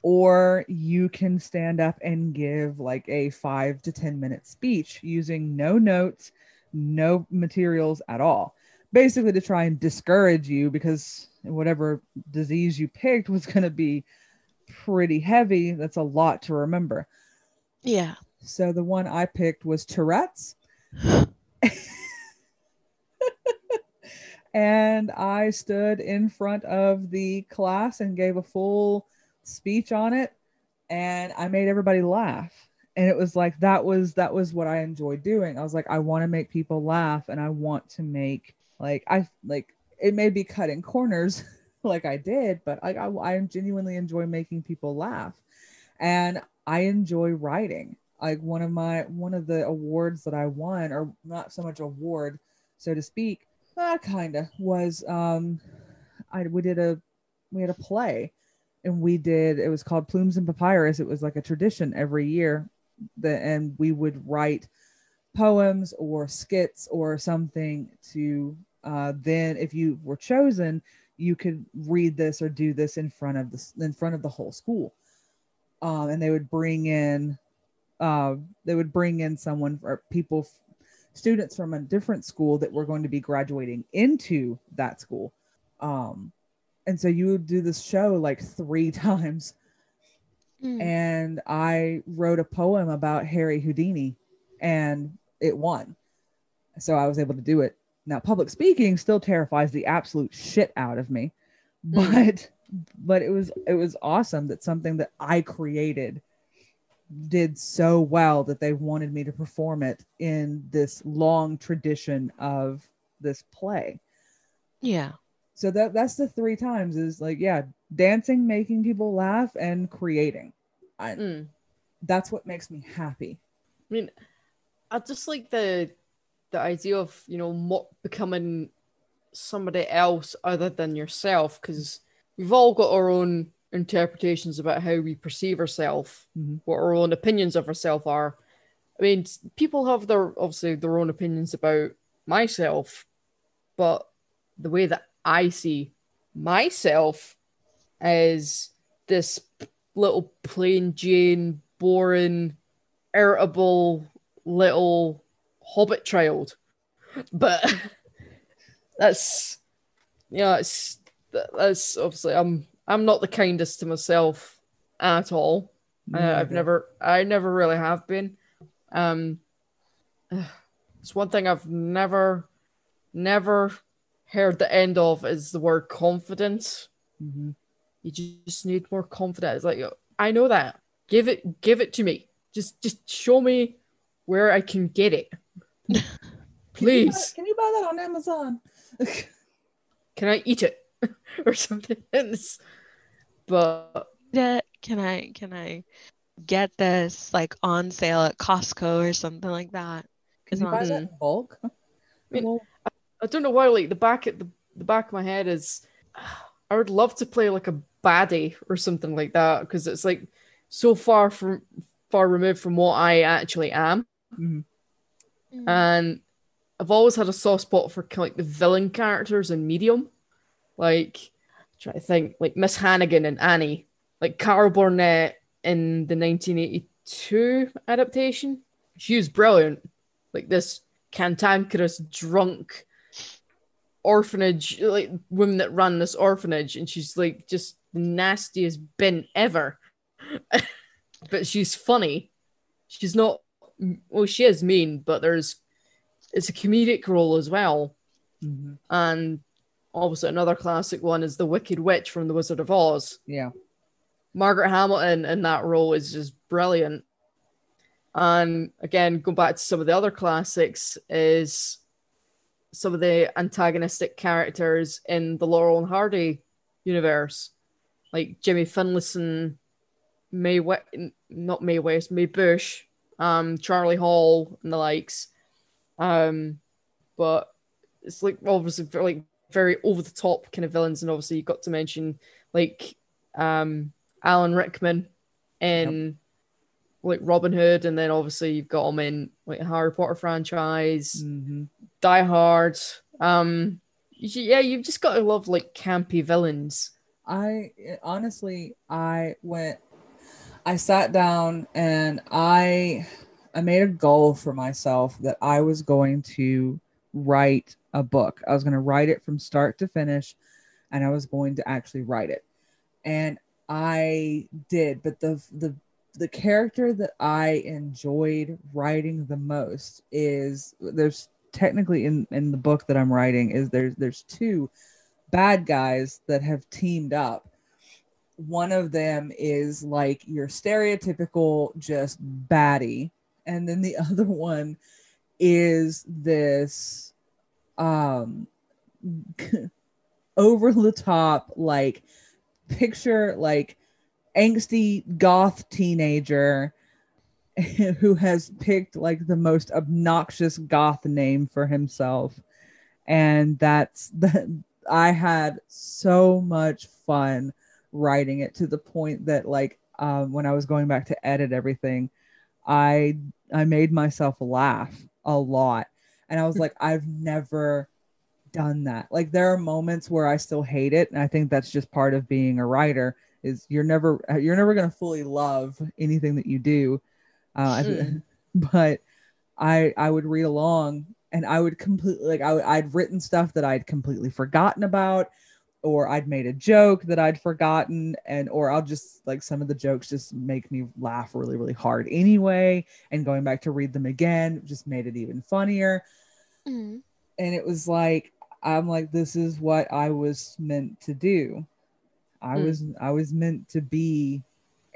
or you can stand up and give like a 5 to 10 minute speech using no notes, no materials at all. Basically to try and discourage you because whatever disease you picked was going to be pretty heavy. That's a lot to remember. Yeah. So the one I picked was Tourette's. [LAUGHS] and I stood in front of the class and gave a full speech on it and I made everybody laugh. And it was like that was that was what I enjoyed doing. I was like I want to make people laugh and I want to make like I like it may be cutting corners [LAUGHS] like I did, but like I, I genuinely enjoy making people laugh. And I enjoy writing. Like one of my one of the awards that I won, or not so much award, so to speak, uh, kinda was um I we did a we had a play and we did it was called Plumes and Papyrus. It was like a tradition every year that and we would write poems or skits or something to uh, then if you were chosen you could read this or do this in front of the in front of the whole school um, and they would bring in uh, they would bring in someone or people students from a different school that were going to be graduating into that school um, and so you would do this show like three [LAUGHS] times mm. and i wrote a poem about harry houdini and it won so i was able to do it now, public speaking still terrifies the absolute shit out of me, mm. [LAUGHS] but but it was it was awesome that something that I created did so well that they wanted me to perform it in this long tradition of this play. Yeah. So that that's the three times is like yeah, dancing, making people laugh, and creating. I, mm. That's what makes me happy. I mean, I just like the the idea of you know mo- becoming somebody else other than yourself because we've all got our own interpretations about how we perceive ourselves mm-hmm. what our own opinions of ourselves are i mean people have their obviously their own opinions about myself but the way that i see myself is this little plain jane boring irritable little Hobbit child, but [LAUGHS] that's yeah, it's that's obviously I'm I'm not the kindest to myself at all. Uh, I've never I never really have been. Um, [SIGHS] it's one thing I've never never heard the end of is the word confidence. Mm-hmm. You just need more confidence. It's like I know that. Give it, give it to me. Just, just show me where I can get it. Please. [LAUGHS] Can you, buy, can you buy that on Amazon? [LAUGHS] can I eat it [LAUGHS] or something? But yeah, can I can I get this like on sale at Costco or something like that? Can you buy that in bulk? [LAUGHS] I mean, I, I don't know why. Like the back at the the back of my head is, I would love to play like a baddie or something like that because it's like so far from far removed from what I actually am. Mm-hmm. Mm. And I've always had a soft spot for like the villain characters in Medium. Like, try to think, like Miss Hannigan and Annie, like Carol Burnett in the 1982 adaptation. She was brilliant. Like this cantankerous, drunk orphanage, like woman that ran this orphanage, and she's like just the nastiest bin ever. [LAUGHS] but she's funny. She's not well, she is mean, but there's it's a comedic role as well. Mm-hmm. And obviously, another classic one is the Wicked Witch from The Wizard of Oz. Yeah, Margaret Hamilton in that role is just brilliant. And again, going back to some of the other classics, is some of the antagonistic characters in the Laurel and Hardy universe. like Jimmy Finlayson, Mae West, not Mae West, Mae Busch, um, Charlie Hall, and the likes. Um, but it's like obviously like very over the top kind of villains, and obviously you got to mention like um Alan Rickman in yep. like Robin Hood, and then obviously you've got him in like the Harry Potter franchise, mm-hmm. Die Hard. Um, yeah, you've just got to love like campy villains. I honestly, I went, I sat down and I, I made a goal for myself that I was going to write a book. I was going to write it from start to finish, and I was going to actually write it. And I did, but the the the character that I enjoyed writing the most is there's technically in in the book that I'm writing is there's there's two bad guys that have teamed up. One of them is like your stereotypical just baddie, and then the [LAUGHS] other one is this um [LAUGHS] over the top like picture like angsty goth teenager [LAUGHS] who has picked like the most obnoxious goth name for himself. And that's [LAUGHS] that i had so much fun writing it to the point that like um, when i was going back to edit everything i i made myself laugh a lot and i was like i've never done that. Like there are moments where I still hate it, and I think that's just part of being a writer. Is you're never you're never gonna fully love anything that you do, uh, mm. [LAUGHS] but I I would read along and I would completely like I I'd written stuff that I'd completely forgotten about, or I'd made a joke that I'd forgotten, and or I'll just like some of the jokes just make me laugh really really hard anyway, and going back to read them again just made it even funnier. Mm. And it was like I'm like, this is what I was meant to do. I mm. was I was meant to be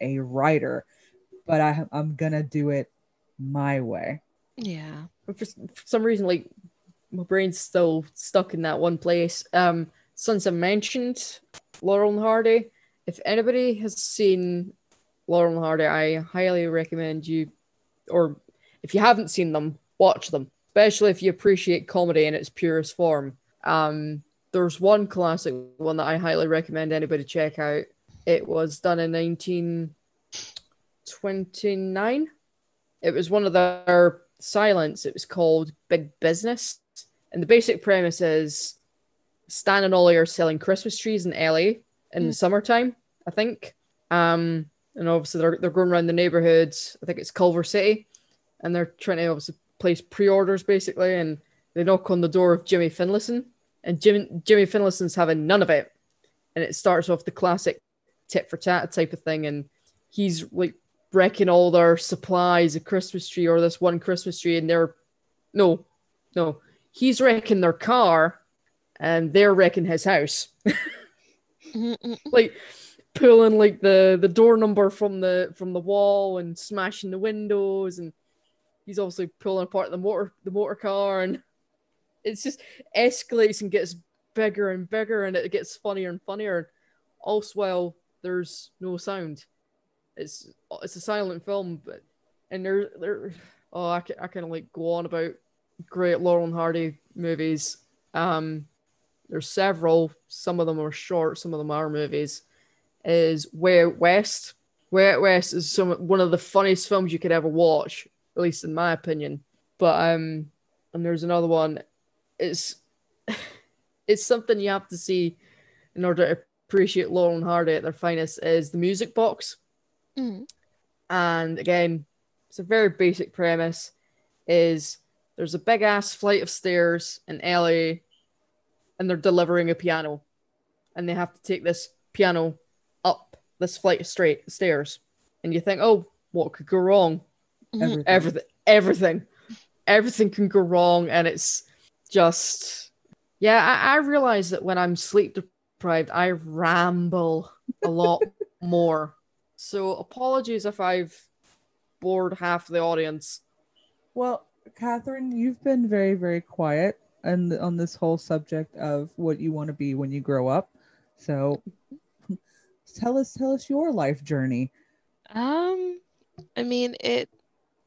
a writer, but I I'm gonna do it my way. Yeah. But for, for some reason, like my brain's still stuck in that one place. Um, since I mentioned Laurel and Hardy, if anybody has seen Laurel and Hardy, I highly recommend you, or if you haven't seen them, watch them. Especially if you appreciate comedy in its purest form. Um, there's one classic one that I highly recommend anybody check out. It was done in 1929. It was one of their silents. It was called Big Business. And the basic premise is Stan and Ollie are selling Christmas trees in LA in mm. the summertime, I think. Um, and obviously they're, they're going around the neighborhoods. I think it's Culver City. And they're trying to obviously place pre-orders basically. And they knock on the door of Jimmy Finlayson and Jimmy Jimmy Finlayson's having none of it. And it starts off the classic tit for tat type of thing, and he's like wrecking all their supplies, a Christmas tree or this one Christmas tree, and they're no, no, he's wrecking their car, and they're wrecking his house. like pulling like the the door number from the from the wall and smashing the windows and he's obviously pulling apart the motor the motor car and it's just escalates and gets bigger and bigger and it gets funnier and funnier. Also, while there's no sound, it's it's a silent film, but and there there oh I can I can like go on about great Laurel and Hardy movies. Um, there's several. Some of them are short. Some of them are movies. Is Where West. Where West is some one of the funniest films you could ever watch, at least in my opinion. But um, and there's another one it's [LAUGHS] it's something you have to see in order to appreciate Laurel and Hardy at their finest is the music box. Mm. And again, it's a very basic premise is there's a big ass flight of stairs in LA and they're delivering a piano. And they have to take this piano up this flight of straight stairs. And you think oh what could go wrong? Mm-hmm. Everything. Everything everything, everything can go wrong. And it's just yeah, I, I realize that when I'm sleep deprived, I ramble a lot [LAUGHS] more. So apologies if I've bored half the audience. Well, Catherine, you've been very, very quiet and on this whole subject of what you want to be when you grow up. So [LAUGHS] tell us tell us your life journey. Um, I mean it.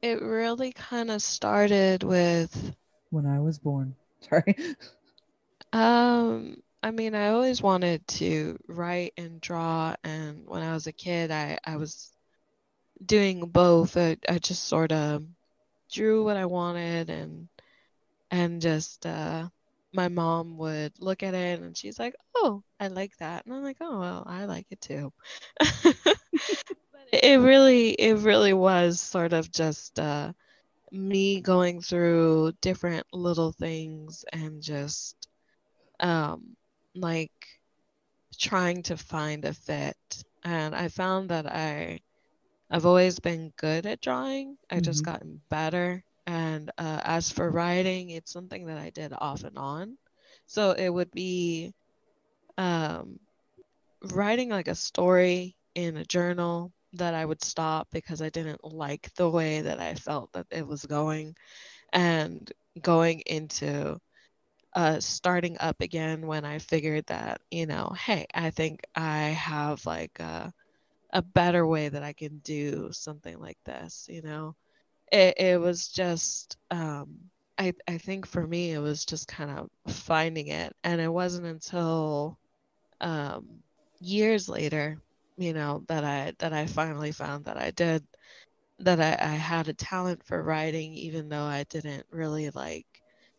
It really kind of started with. When I was born. [LAUGHS] Sorry. Um, I mean, I always wanted to write and draw, and when I was a kid, I I was doing both. I, I just sort of drew what I wanted, and and just uh, my mom would look at it, and she's like, "Oh, I like that," and I'm like, "Oh, well, I like it too." [LAUGHS] but it really, it really was sort of just uh, me going through different little things and just um, like trying to find a fit. And I found that I I've always been good at drawing. I just Mhm. gotten better. And uh, as for writing, it's something that I did off and on. So it would be um, writing like a story in a journal that I would stop because I didn't like the way that I felt that it was going, and going into uh, starting up again when I figured that, you know, hey, I think I have like a, a better way that I can do something like this, you know. It, it was just, um, I, I think for me, it was just kind of finding it. And it wasn't until um, years later, you know, that I that I finally found that I did that I, I had a talent for writing, even though I didn't really like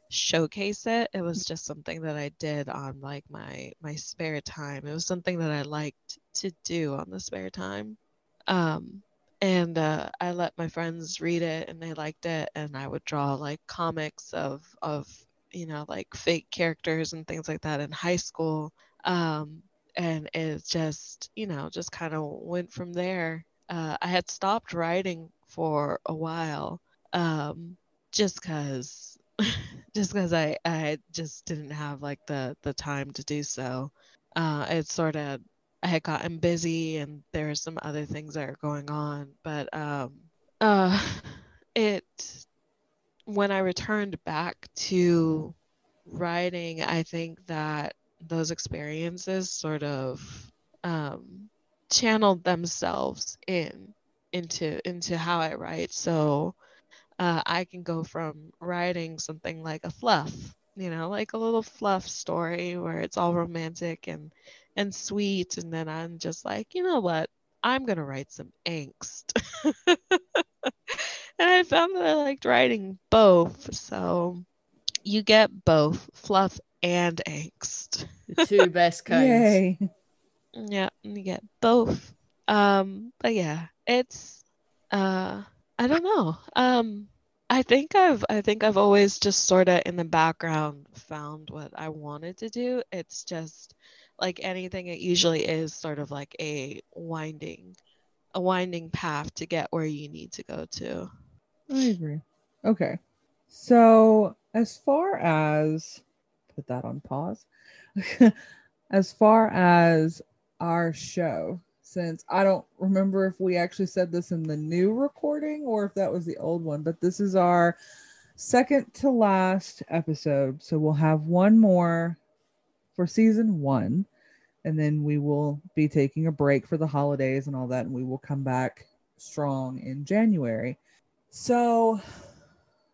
showcase it. It was just something that I did on like my my spare time. It was something that I liked to do on the spare time. Um, and uh, I let my friends read it, and they liked it, and I would draw like comics of of you know like fake characters and things like that in high school. Um, and it just you know just kind of went from there. Uh, I had stopped writing for a while, um, just because [LAUGHS] just because I I just didn't have like the the time to do so. Uh, it sort of I had gotten busy and there are some other things that are going on, but um, uh, [SIGHS] it when I returned back to writing, I think that those experiences sort of um, channeled themselves in into into how I write. So uh, I can go from writing something like a fluff, you know, like a little fluff story where it's all romantic and and sweet, and then I'm just like, you know what, I'm gonna write some angst. [LAUGHS] and I found that I liked writing both, so you get both fluff and angst. The two [LAUGHS] best kinds. Yay. Yeah, you get both. Um, but yeah, it's uh I don't know. Um I think I've I think I've always just sort of in the background found what I wanted to do. It's just like anything it usually is sort of like a winding a winding path to get where you need to go to. I agree. Okay. So, as far as put that on pause, [LAUGHS] as far as our show, since I don't remember if we actually said this in the new recording or if that was the old one, but this is our second to last episode. So, we'll have one more for season one, and then we will be taking a break for the holidays and all that, and we will come back strong in January. So,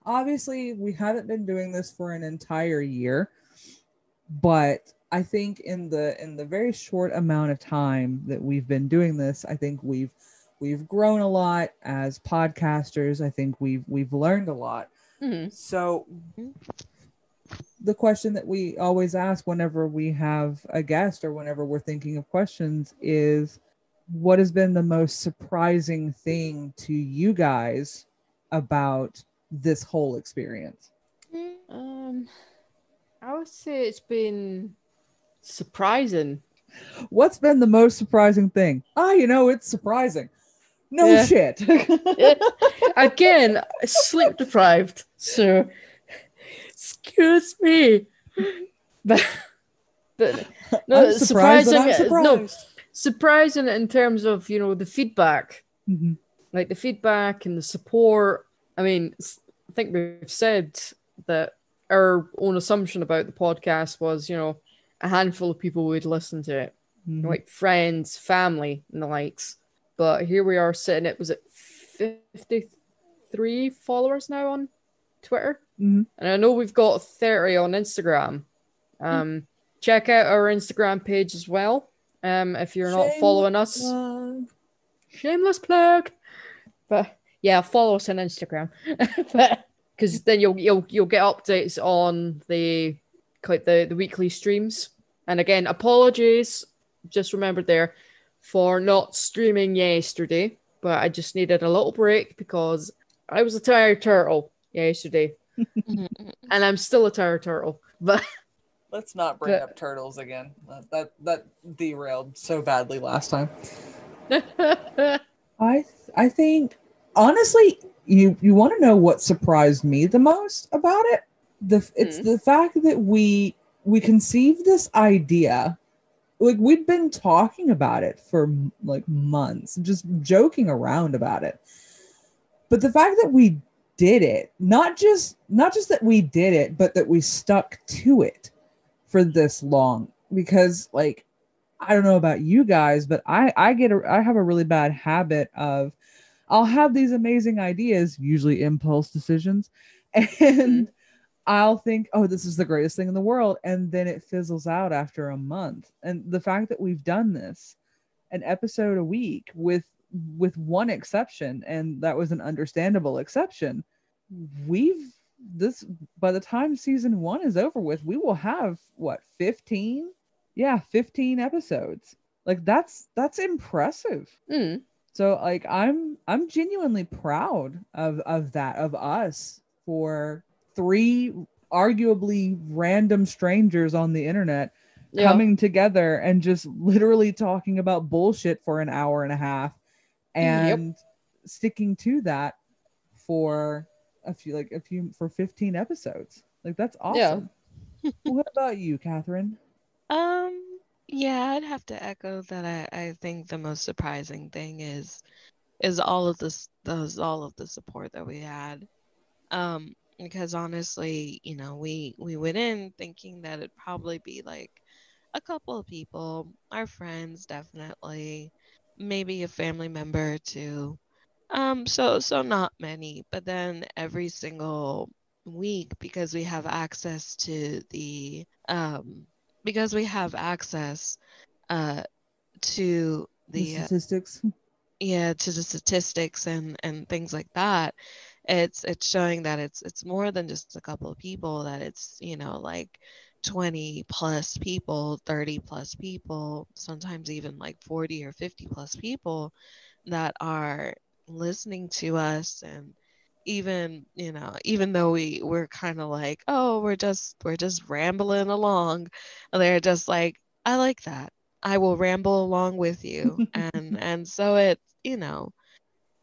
obviously, we haven't been doing this for an entire year, but I think in the in the very short amount of time that we've been doing this, I think we've we've grown a lot as podcasters. I think we've we've learned a lot. Mhm. So, the question that we always ask whenever we have a guest or whenever we're thinking of questions is what has been the most surprising thing to you guys about this whole experience? Um, I would say it's been surprising. What's been the most surprising thing? Ah, you know, it's surprising. No Yeah. shit. [LAUGHS] Again, sleep deprived. So, excuse me, but but [LAUGHS] no, I'm surprised that I'm surprising. No, surprising in terms of you know the feedback, Mhm. like the feedback and the support. I mean, I think we've said that our own assumption about the podcast was, you know, a handful of people would listen to it. Mhm. like friends, family, and the likes. But here we are sitting It was at 53 followers now on Twitter? Mhm. And I know we've got 30 on Instagram. Um, check out our Instagram page as well. Um, if you're not following us, Plug. shameless plug. But yeah, follow us on Instagram. [LAUGHS] because then you'll you'll you'll get updates on the like the, the weekly streams. And again, apologies, just remembered there for not streaming yesterday, but I just needed a little break because I was a tired turtle yesterday. And I'm still a tire turtle. But Let's not bring But- up turtles again. That, that that derailed so badly last time. [LAUGHS] I I think honestly, you you want to know what surprised me the most about it? The it's Hmm. the fact that we we conceived this idea like we'd been talking about it for like months, just joking around about it. But the fact that we did it, not just not just that we did it, but that we stuck to it for this long. Because like I don't know about you guys, but I I get a I have a really bad habit of I'll have these amazing ideas, usually impulse decisions, [LAUGHS] and mm-hmm. I'll think, oh, this is the greatest thing in the world, and then it fizzles out after a month. And the fact that we've done this, an episode a week with with one exception, and that was an understandable exception, we've this by the time season one is over with, we will have what 15 yeah 15 episodes. Like that's that's impressive. Mm, so like i'm i'm genuinely proud of of that of us for three arguably random strangers on the internet yeah. coming together and just literally talking about bullshit for an hour and a half Yep. and sticking to that for a few like a few for 15 episodes like that's Yeah. awesome [LAUGHS] what about you catherine Um, yeah, I'd have to echo that. I, I think the most surprising thing is is all of this those all of the support that we had. Um, because honestly, you know, we we went in thinking that it'd probably be like a couple of people, our friends definitely, maybe a family member or two. Um, so so not many, but then every single week because we have access to the um because we have access uh to the the uh, statistics yeah to the statistics and and things like that it's it's showing that it's it's more than just a couple of people that it's you know like 20 plus people 30 plus people sometimes even like 40 or 50 plus people that are listening to us and even you know even though we we're kind of like oh we're just we're just rambling along they're just like i like that. I will ramble along with you. And [LAUGHS] and so it you know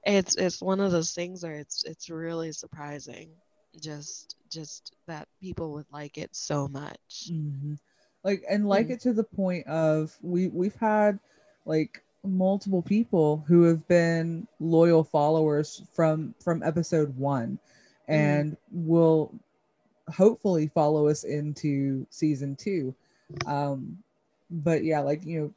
it's it's one of those things where it's it's really surprising just just that people would like it so much Mhm. like and like Mm. it to the point of we we've had like multiple people who have been loyal followers from from episode one and will hopefully follow us into season two um but yeah like you know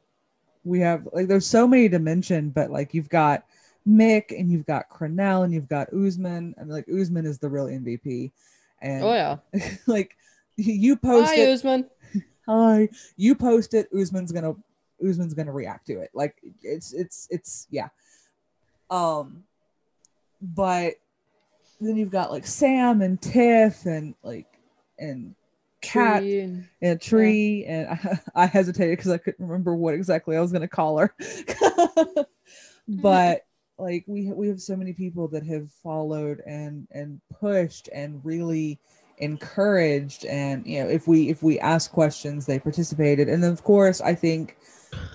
we have like there's so many to mention but like you've got mick and you've got Cronell and you've got Usman. And like Usman is the real mvp and Oh yeah. [LAUGHS] like you post Hi, it. Usman. [LAUGHS] hi. You post it usman's gonna usman's gonna react to it. Like it's it's it's yeah. Um but then you've got like sam and tiff and like and cat Tree and- and tree. And I, [LAUGHS] I hesitated because i couldn't remember what exactly i was gonna call her. But like we we have so many people that have followed and and pushed and really encouraged and you know if we if we ask questions they participated. And of course i think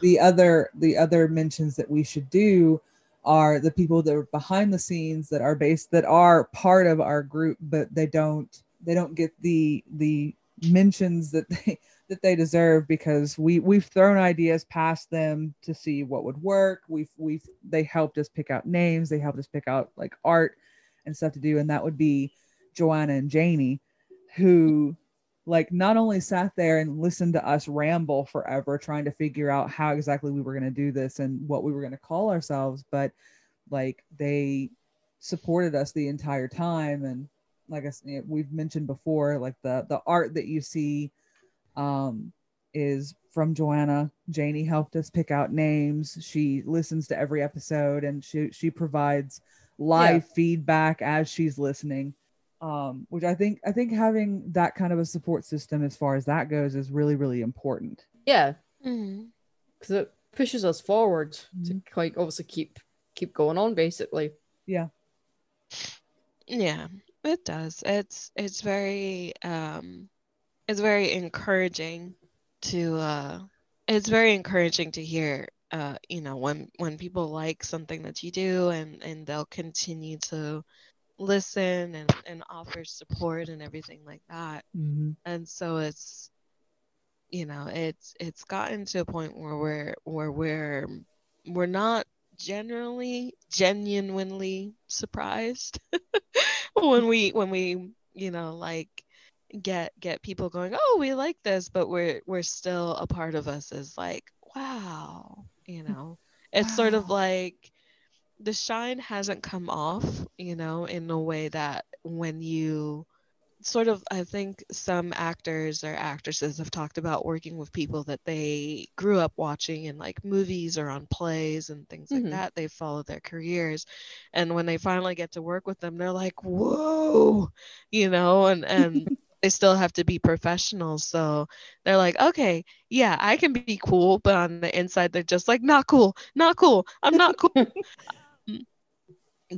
the other the other mentions that we should do are the people that are behind the scenes that are based that are part of our group but they don't they don't get the the mentions that they that they deserve because we we've thrown ideas past them to see what would work. We've we've they helped us pick out names. They helped us pick out like art and stuff to do. And that would be joanna and janie who like not only sat there and listened to us ramble forever trying to figure out how exactly we were going to do this and what we were going to call ourselves but like they supported us the entire time. And like I said, we've mentioned before like the the art that you see um is from Joanna. Janie helped us pick out names. She listens to every episode and she she provides live yeah. feedback as she's listening. Um, which I think I think having that kind of a support system as far as that goes is really really important. Yeah, because mm-hmm. it pushes us forward mm-hmm. to like obviously keep keep going on basically. Yeah. Yeah, it does. It's it's very um it's very encouraging to uh it's very encouraging to hear uh you know when when people like something that you do and and they'll continue to listen and and offer support and everything like that mm-hmm. and so it's you know it's it's gotten to a point where we're where we're we're not generally genuinely surprised [LAUGHS] when we when we you know like get get people going oh we like this but we're we're still a part of us is like wow you know it's wow. sort of like the shine hasn't come off you know in a way that when you sort of i think some actors or actresses have talked about working with people that they grew up watching in like movies or on plays and things mm-hmm. like that they follow their careers and when they finally get to work with them they're like whoa you know and and [LAUGHS] they still have to be professionals so they're like okay yeah i can be cool but on the inside they're just like not cool not cool i'm not cool. [LAUGHS] Um,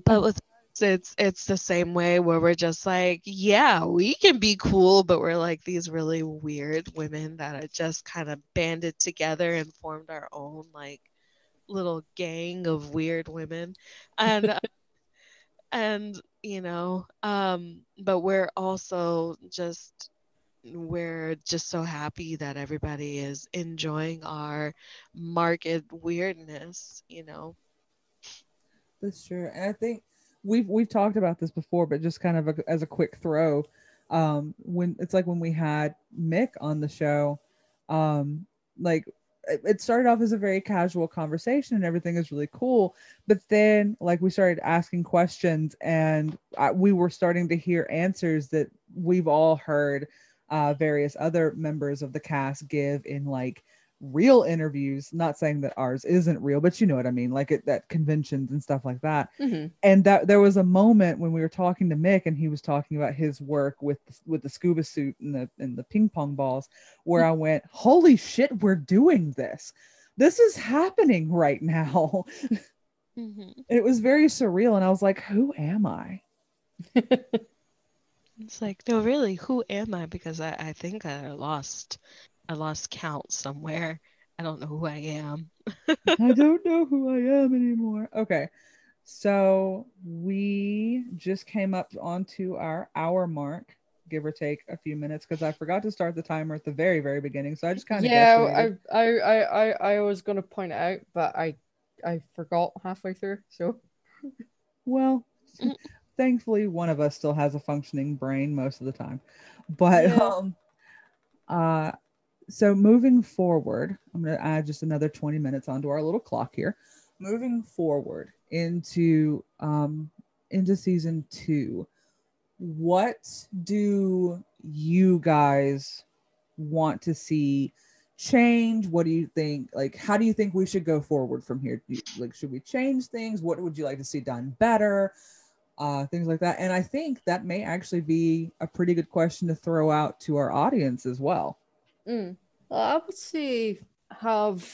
but with it's it's the same way where we're just like yeah we can be cool but we're like these really weird women that are just kind of banded together and formed our own like little gang of weird women. And [LAUGHS] and you know um but we're also just we're just so happy that everybody is enjoying our market weirdness you know? That's true and i think we've we've talked about this before, but just kind of a, as a quick throw, um, when it's like when we had Mick on the show, um, like it started off as a very casual conversation and everything is really cool but then like we started asking questions and I, we were starting to hear answers that we've all heard uh, various other members of the cast give in like real interviews not saying that ours isn't real but you know what i mean like at that conventions and stuff like that. Mm-hmm. and that there was a moment when we were talking to mick and he was talking about his work with with the scuba suit and the and the ping pong balls where i went holy shit we're doing this. This is happening right now. Mm-hmm. it was very surreal and i was like who am i? [LAUGHS] It's like no really who am i? Because i, I think i lost I lost count somewhere. I don't know who I am. [LAUGHS] I don't [LAUGHS] know who I am anymore. Okay. So we just came up onto our hour mark, give or take a few minutes, because I forgot to start the timer at the very, very beginning. So I just kind of yeah, I, I, I, I, I was gonna point it out, but I, I forgot halfway through. So, well, mm. thankfully, one of us still has a functioning brain most of the time. But yeah. um, uh, so moving forward, I'm going to add just another 20 minutes onto our little clock here. Moving forward into um, into season two, what do you guys want to see change? What do you think? Like, how do you think we should go forward from here? You, like, should we change things? What would you like to see done better? Uh, things like that. And I think that may actually be a pretty good question to throw out to our audience as well. Mm. I would say have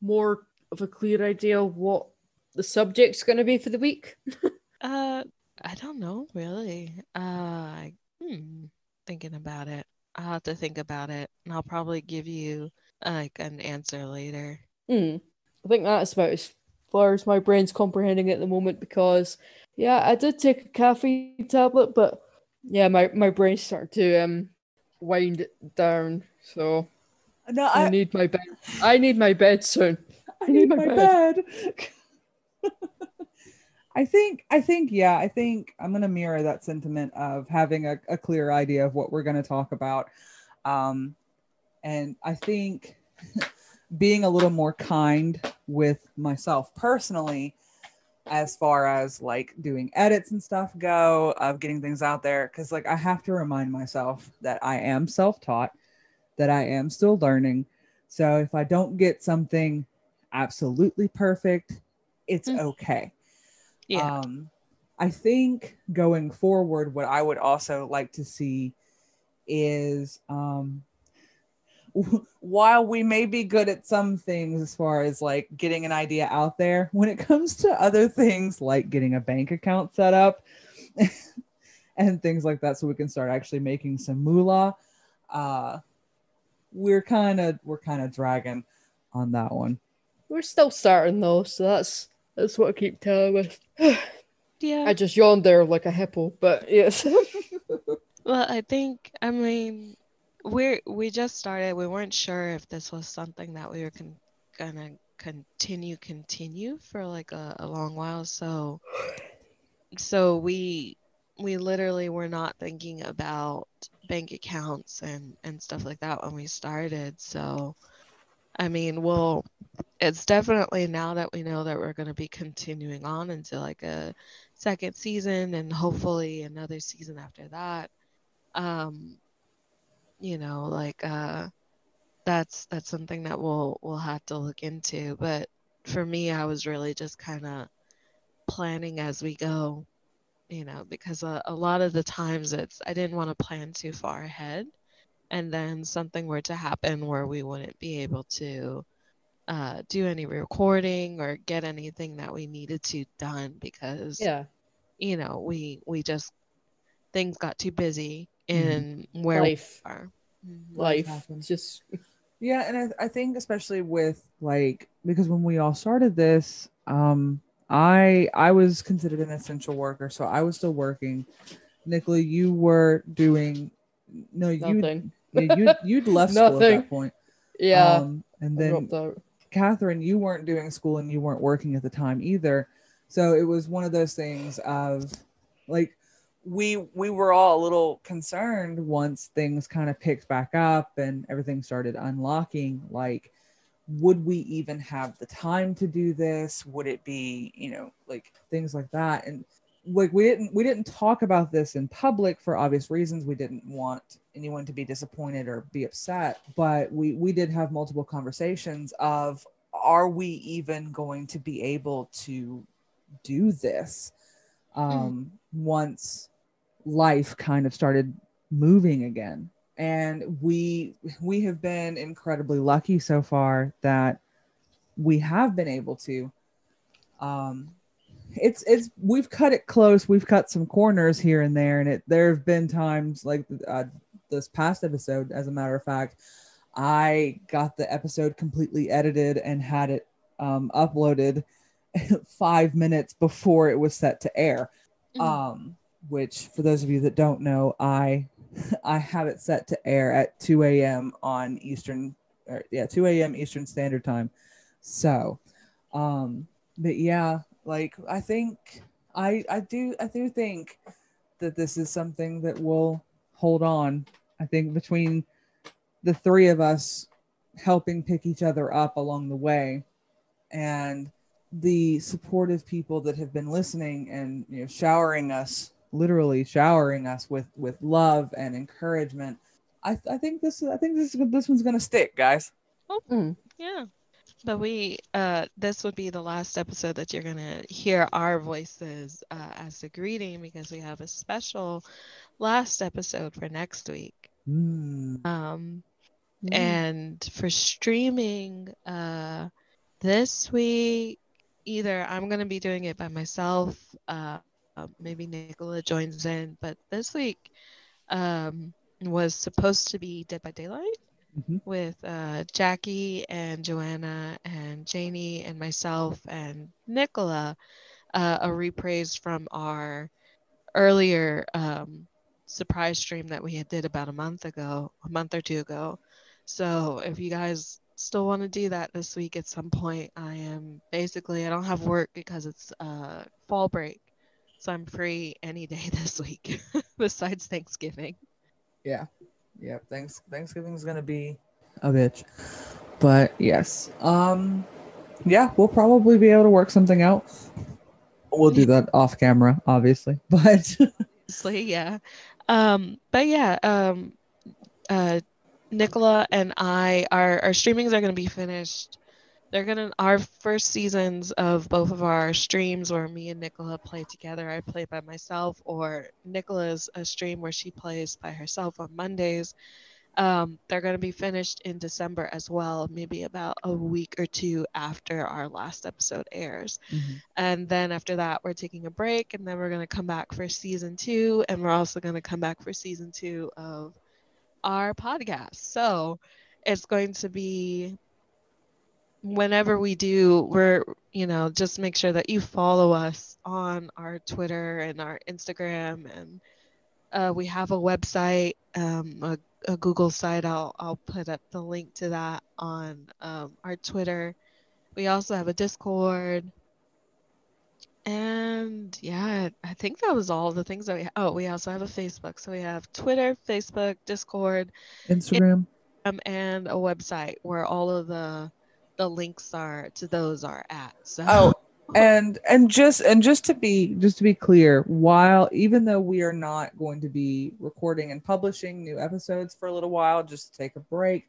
more of a clear idea of what the subject's going to be for the week. [LAUGHS] uh, I don't know really. Uh, hmm, thinking about it. I'll have to think about it, and I'll probably give you like an answer later. Hmm. I think that's about as far as my brain's comprehending at the moment because, yeah, I did take a caffeine tablet, but yeah, my my brain's starting to um wind down. So no, I, I, need my bed. I need my bed soon. [LAUGHS] I need, my, my, bed. bed. [LAUGHS] I think, I think, yeah, I think I'm going to mirror that sentiment of having a, a clear idea of what we're going to talk about. Um, and I think [LAUGHS] being a little more kind with myself personally, as far as like doing edits and stuff go, of getting things out there, because like I have to remind myself that I am self taught, that I am still learning. So if I don't get something absolutely perfect, it's Mm. okay. Yeah. Um, I think going forward, what I would also like to see is um, [LAUGHS] while we may be good at some things as far as like getting an idea out there, when it comes to other things like getting a bank account set up [LAUGHS] and things like that, so we can start actually making some moolah, uh, we're kind of we're kind of dragging on that one. We're still starting though, so that's that's what I keep telling us. [SIGHS] yeah. I just yawned there like a hippo, but yes. [LAUGHS] Well, I think, I mean, we're we just started. We weren't sure if this was something that we were con- gonna continue continue for like a, a long while. So, so we we literally were not thinking about bank accounts and and stuff like that when we started. So, I mean, well, it's definitely now that we know that we're gonna be continuing on into like a second season and hopefully another season after that um you know like uh that's that's something that we'll we'll have to look into but for me i was really just kind of planning as we go you know because a, a lot of the times it's i didn't want to plan too far ahead and then something were to happen where we wouldn't be able to uh, do any recording or get anything that we needed to done because yeah, you know we we just things got too busy Mhm. in where life, we are life. happens. Just Yeah, and I, I think especially with like because when we all started this, um, I I was considered an essential worker, so I was still working. Nicola, you were doing no, you nothing. yeah, you you'd [LAUGHS] left school at that point. Yeah, Um, and then. Catherine, you weren't doing school and you weren't working at the time either. So it was one of those things of like we we were all a little concerned once things kind of picked back up and everything started unlocking like would we even have the time to do this? Would it be you know like things like that? And like we didn't we didn't talk about this in public for obvious reasons. We didn't want anyone to be disappointed or be upset but we we did have multiple conversations of are we even going to be able to do this? Um once life kind of started moving again and we we have been incredibly lucky so far that we have been able to um it's it's we've cut it close. We've cut some corners here and there. And it there have been times like uh, this past episode as a matter of fact i got the episode completely edited and had it um, uploaded [LAUGHS] five minutes before it was set to air. Mhm. um which for those of you that don't know i i have it set to air at 2 a.m on eastern or, yeah 2 a.m eastern standard time. So um but yeah like i think i i do i do think that this is something that will hold on. I think between the three of us helping pick each other up along the way and the supportive people that have been listening and you know showering us literally showering us with with love and encouragement. I, I think this i think this this one's gonna stick guys. Oh yeah. But we uh this would be the last episode that you're gonna hear our voices uh, as a greeting because we have a special last episode for next week. Mm. um and for streaming uh this week either i'm going to be doing it by myself uh, maybe nicola joins in but this week um was supposed to be dead by daylight Mhm. with uh jackie and joanna and janie and myself and nicola uh, a reprise from our earlier um surprise stream that we had did about a month ago a month or two ago so if you guys still want to do that this week at some point, I am basically I don't have work because it's uh fall break. So I'm free any day [LAUGHS] this week [LAUGHS] besides Thanksgiving. yeah Yep. Thanks. Thanksgiving's gonna be a bitch, but yes. Um, yeah, we'll probably be able to work something out. We'll do that off camera, obviously, [LAUGHS] but Honestly, yeah. Um, but yeah, um, uh, Nicola and I, our our streamings are gonna be finished. They're gonna our first seasons of both of our streams where me and Nicola play together. I play by myself, or Nicola's a stream where she plays by herself on Mondays. Um, they're gonna be finished in December as well, maybe about a week or two after our last episode airs. And then after that, we're taking a break, and then we're gonna come back for season two, and we're also gonna come back for season two of our podcast. So it's going to be whenever we do, we're you know just make sure that you follow us on our Twitter and our Instagram, and uh, we have a website, um, a, a Google site. I'll I'll put up the link to that on um, our Twitter. We also have a Discord. And yeah, I think that was all the things that we. Oh, we also have a Facebook. So we have Twitter, Facebook, Discord, Instagram. um, and a website where all of the the links are to those are at. So Oh, and and just and just to be just to be clear, while even though we are not going to be recording and publishing new episodes for a little while, just to take a break,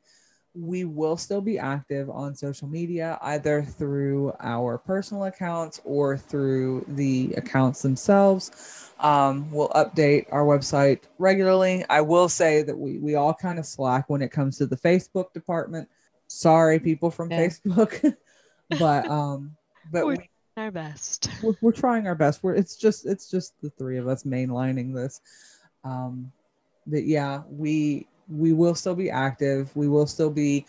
we will still be active on social media, either through our personal accounts or through the accounts themselves. Um, we'll update our website regularly. I will say that we we all kind of slack when it comes to the Facebook department. Sorry, people from Yeah. Facebook, [LAUGHS] but um, but We're we, our best. we're, we're trying our best. We're it's just it's just the three of us mainlining this. Um, but yeah, we we will still be active. We will still be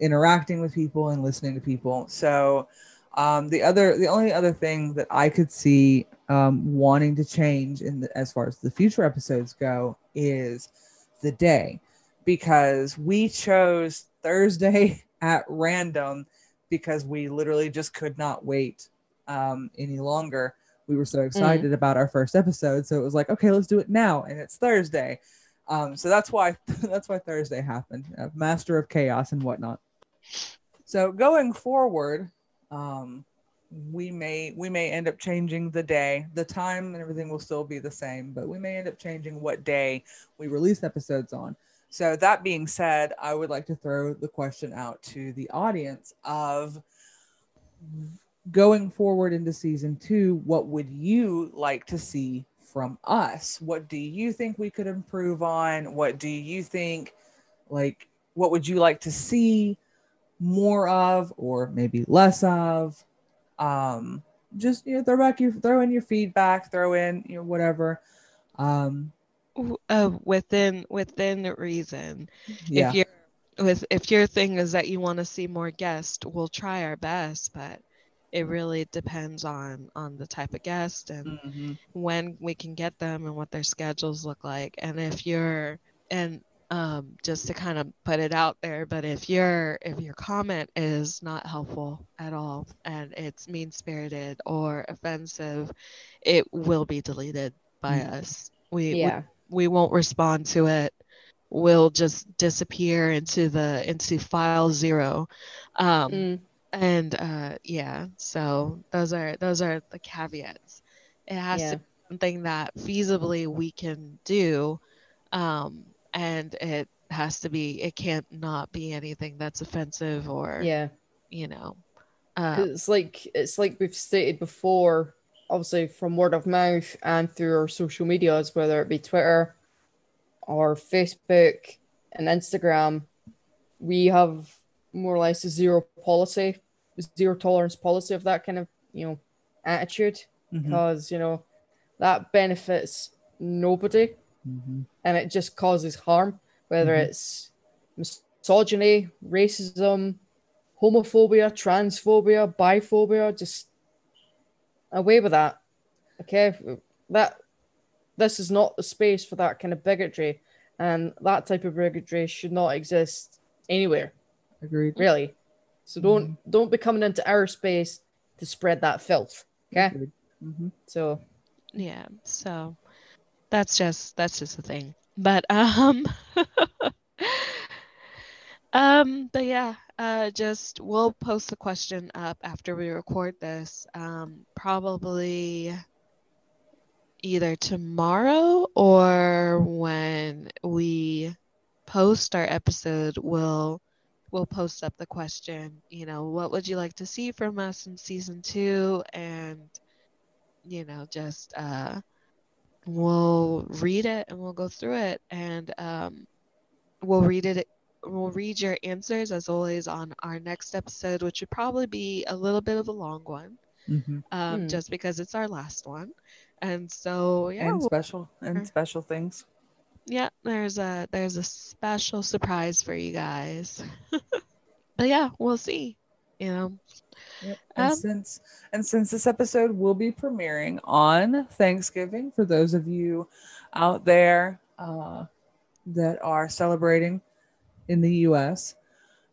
interacting with people and listening to people. So um, the other the only other thing that I could see um, wanting to change in the, as far as the future episodes go is the day because we chose Thursday [LAUGHS] at random because we literally just could not wait um, any longer. We were so excited about our first episode, so it was like, okay, let's do it now, and it's Thursday. Um, so that's why [LAUGHS] that's why Thursday happened. Uh, Master of chaos and whatnot. So going forward, um, we may we may end up changing the day, the time, and everything will still be the same, but we may end up changing what day we release episodes on. So that being said, I would like to throw the question out to the audience of going forward into season two, what would you like to see from us? What do you think we could improve on? What do you think, like, what would you like to see more of, or maybe less of? Um, just you know, throw back your throw in your feedback, throw in you know whatever. Um, Uh, within within reason. yeah, If you're with if your thing is that you want to see more guests, we'll try our best, but it really depends on on the type of guest and Mhm. when we can get them and what their schedules look like. And if you're and um, just to kind of put it out there, but if your if your comment is not helpful at all and it's mean spirited or offensive, it will be deleted by Mm. us. We, we Yeah. We won't respond to it. We'll just disappear into the into file zero. Um, Mm. and uh yeah so those are those are the caveats it has Yeah. to be something that feasibly we can do um and it has to be it can't not be anything that's offensive or Yeah. you know uh it's like it's like we've stated before, obviously from word of mouth and through our social medias, whether it be Twitter or Facebook and Instagram, we have more or less a zero policy, zero tolerance policy of that kind of you know attitude Mhm. because you know that benefits nobody Mhm. and it just causes harm, whether Mhm. it's misogyny, racism, homophobia, transphobia, biphobia, just away with that. Okay, that this is not the space for that kind of bigotry, and that type of bigotry should not exist anywhere, Agreed. really. So don't don't be coming into our space to spread that filth. Okay, Agreed. Mhm. so yeah so that's just that's just the thing but um [LAUGHS] Um, but yeah, uh, just we'll post the question up after we record this. Um, probably either tomorrow or when we post our episode, we'll we'll post up the question. You know, what would you like to see from us in season two? And you know, just uh, we'll read it and we'll go through it and um, we'll read it we'll read your answers as always on our next episode, which would probably be a little bit of a long one, Mm-hmm. um, Hmm. just because it's our last one. And so yeah, and we'll- special and special things. yeah, there's a there's a special surprise for you guys. [LAUGHS] but yeah, we'll see. You know, Yep. And Um, since and since this episode will be premiering on Thanksgiving for those of you out there uh, that are celebrating in the U.S.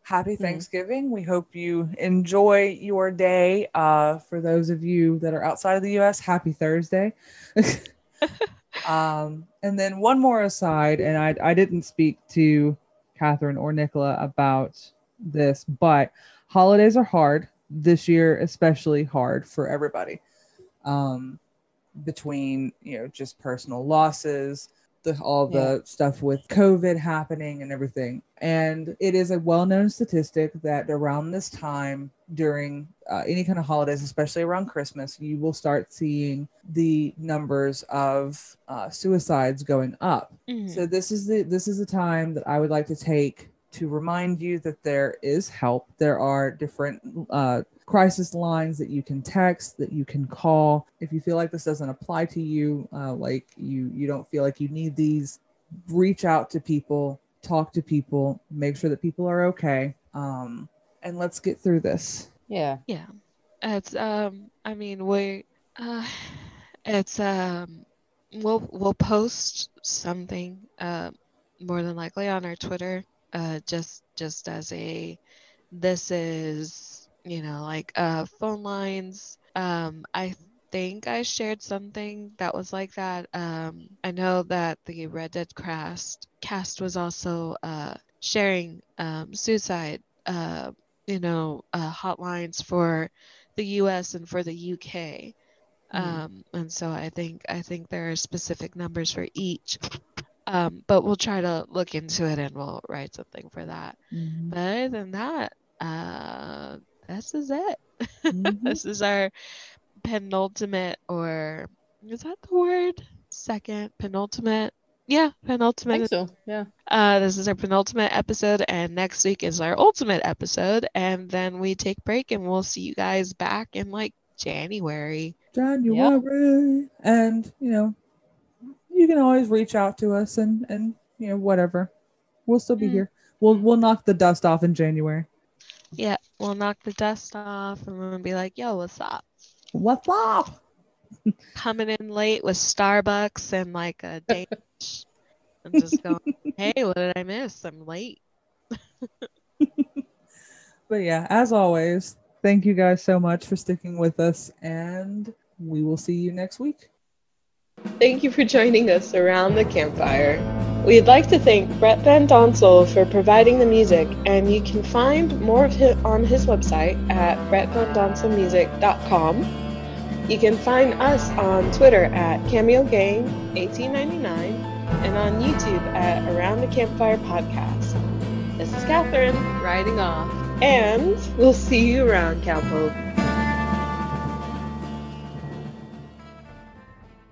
Happy Thanksgiving. We hope you enjoy your day. Uh, for those of you that are outside of the U.S., happy Thursday. [LAUGHS] um, and then one more aside, and I, I didn't speak to Catherine or Nicola about this, but holidays are hard this year, especially hard for everybody. Um, between you know just personal losses, the all the stuff with COVID happening and everything, and it is a well-known statistic that around this time during uh, any kind of holidays, especially around Christmas, you will start seeing the numbers of uh, suicides going up. Mhm. So this is the this is the time that I would like to take to remind you that there is help. There are different uh, crisis lines that you can text, that you can call. If you feel like this doesn't apply to you, uh, like you you don't feel like you need these, reach out to people, talk to people, make sure that people are okay, um, and let's get through this. Yeah. Yeah. It's um I mean we uh it's um we'll we'll post something uh more than likely on our Twitter uh just just as a this is you know like uh phone lines um I think I shared something that was like that um I know that the Red Dead cast cast was also uh sharing um suicide uh you know, uh, hotlines for the U.S. and for the U.K. Mhm. Um, and so I think I think there are specific numbers for each. Um, but we'll try to look into it and we'll write something for that. But other than that, uh, this is it. [LAUGHS] Mhm. this is our penultimate, or is that the word? Second penultimate. Yeah, I penultimate think so. Yeah. uh, this is our penultimate episode, and next week is our ultimate episode, and then we take break, and we'll see you guys back in like January. January, and you know, you can always reach out to us and and you know whatever. We'll still be Mm. here. We'll we'll knock the dust off in January. Yeah, we'll knock the dust off, and we'll be like, "Yo, what's up?" What's up? Coming in late with Starbucks and like a [LAUGHS] date. I'm just going, "Hey, what did I miss? I'm late." [LAUGHS] But yeah, as always, thank you guys so much for sticking with us, and we will see you next week. Thank you for joining us around the campfire. We'd like to thank Brett Van Donsel for providing the music, and you can find more of him on his website at brettvanDonselmusic.com. You can find us on Twitter at CameoGang1899 and on YouTube at Around the Campfire Podcast. This is Catherine, riding off, and we'll see you around, Cowpoke.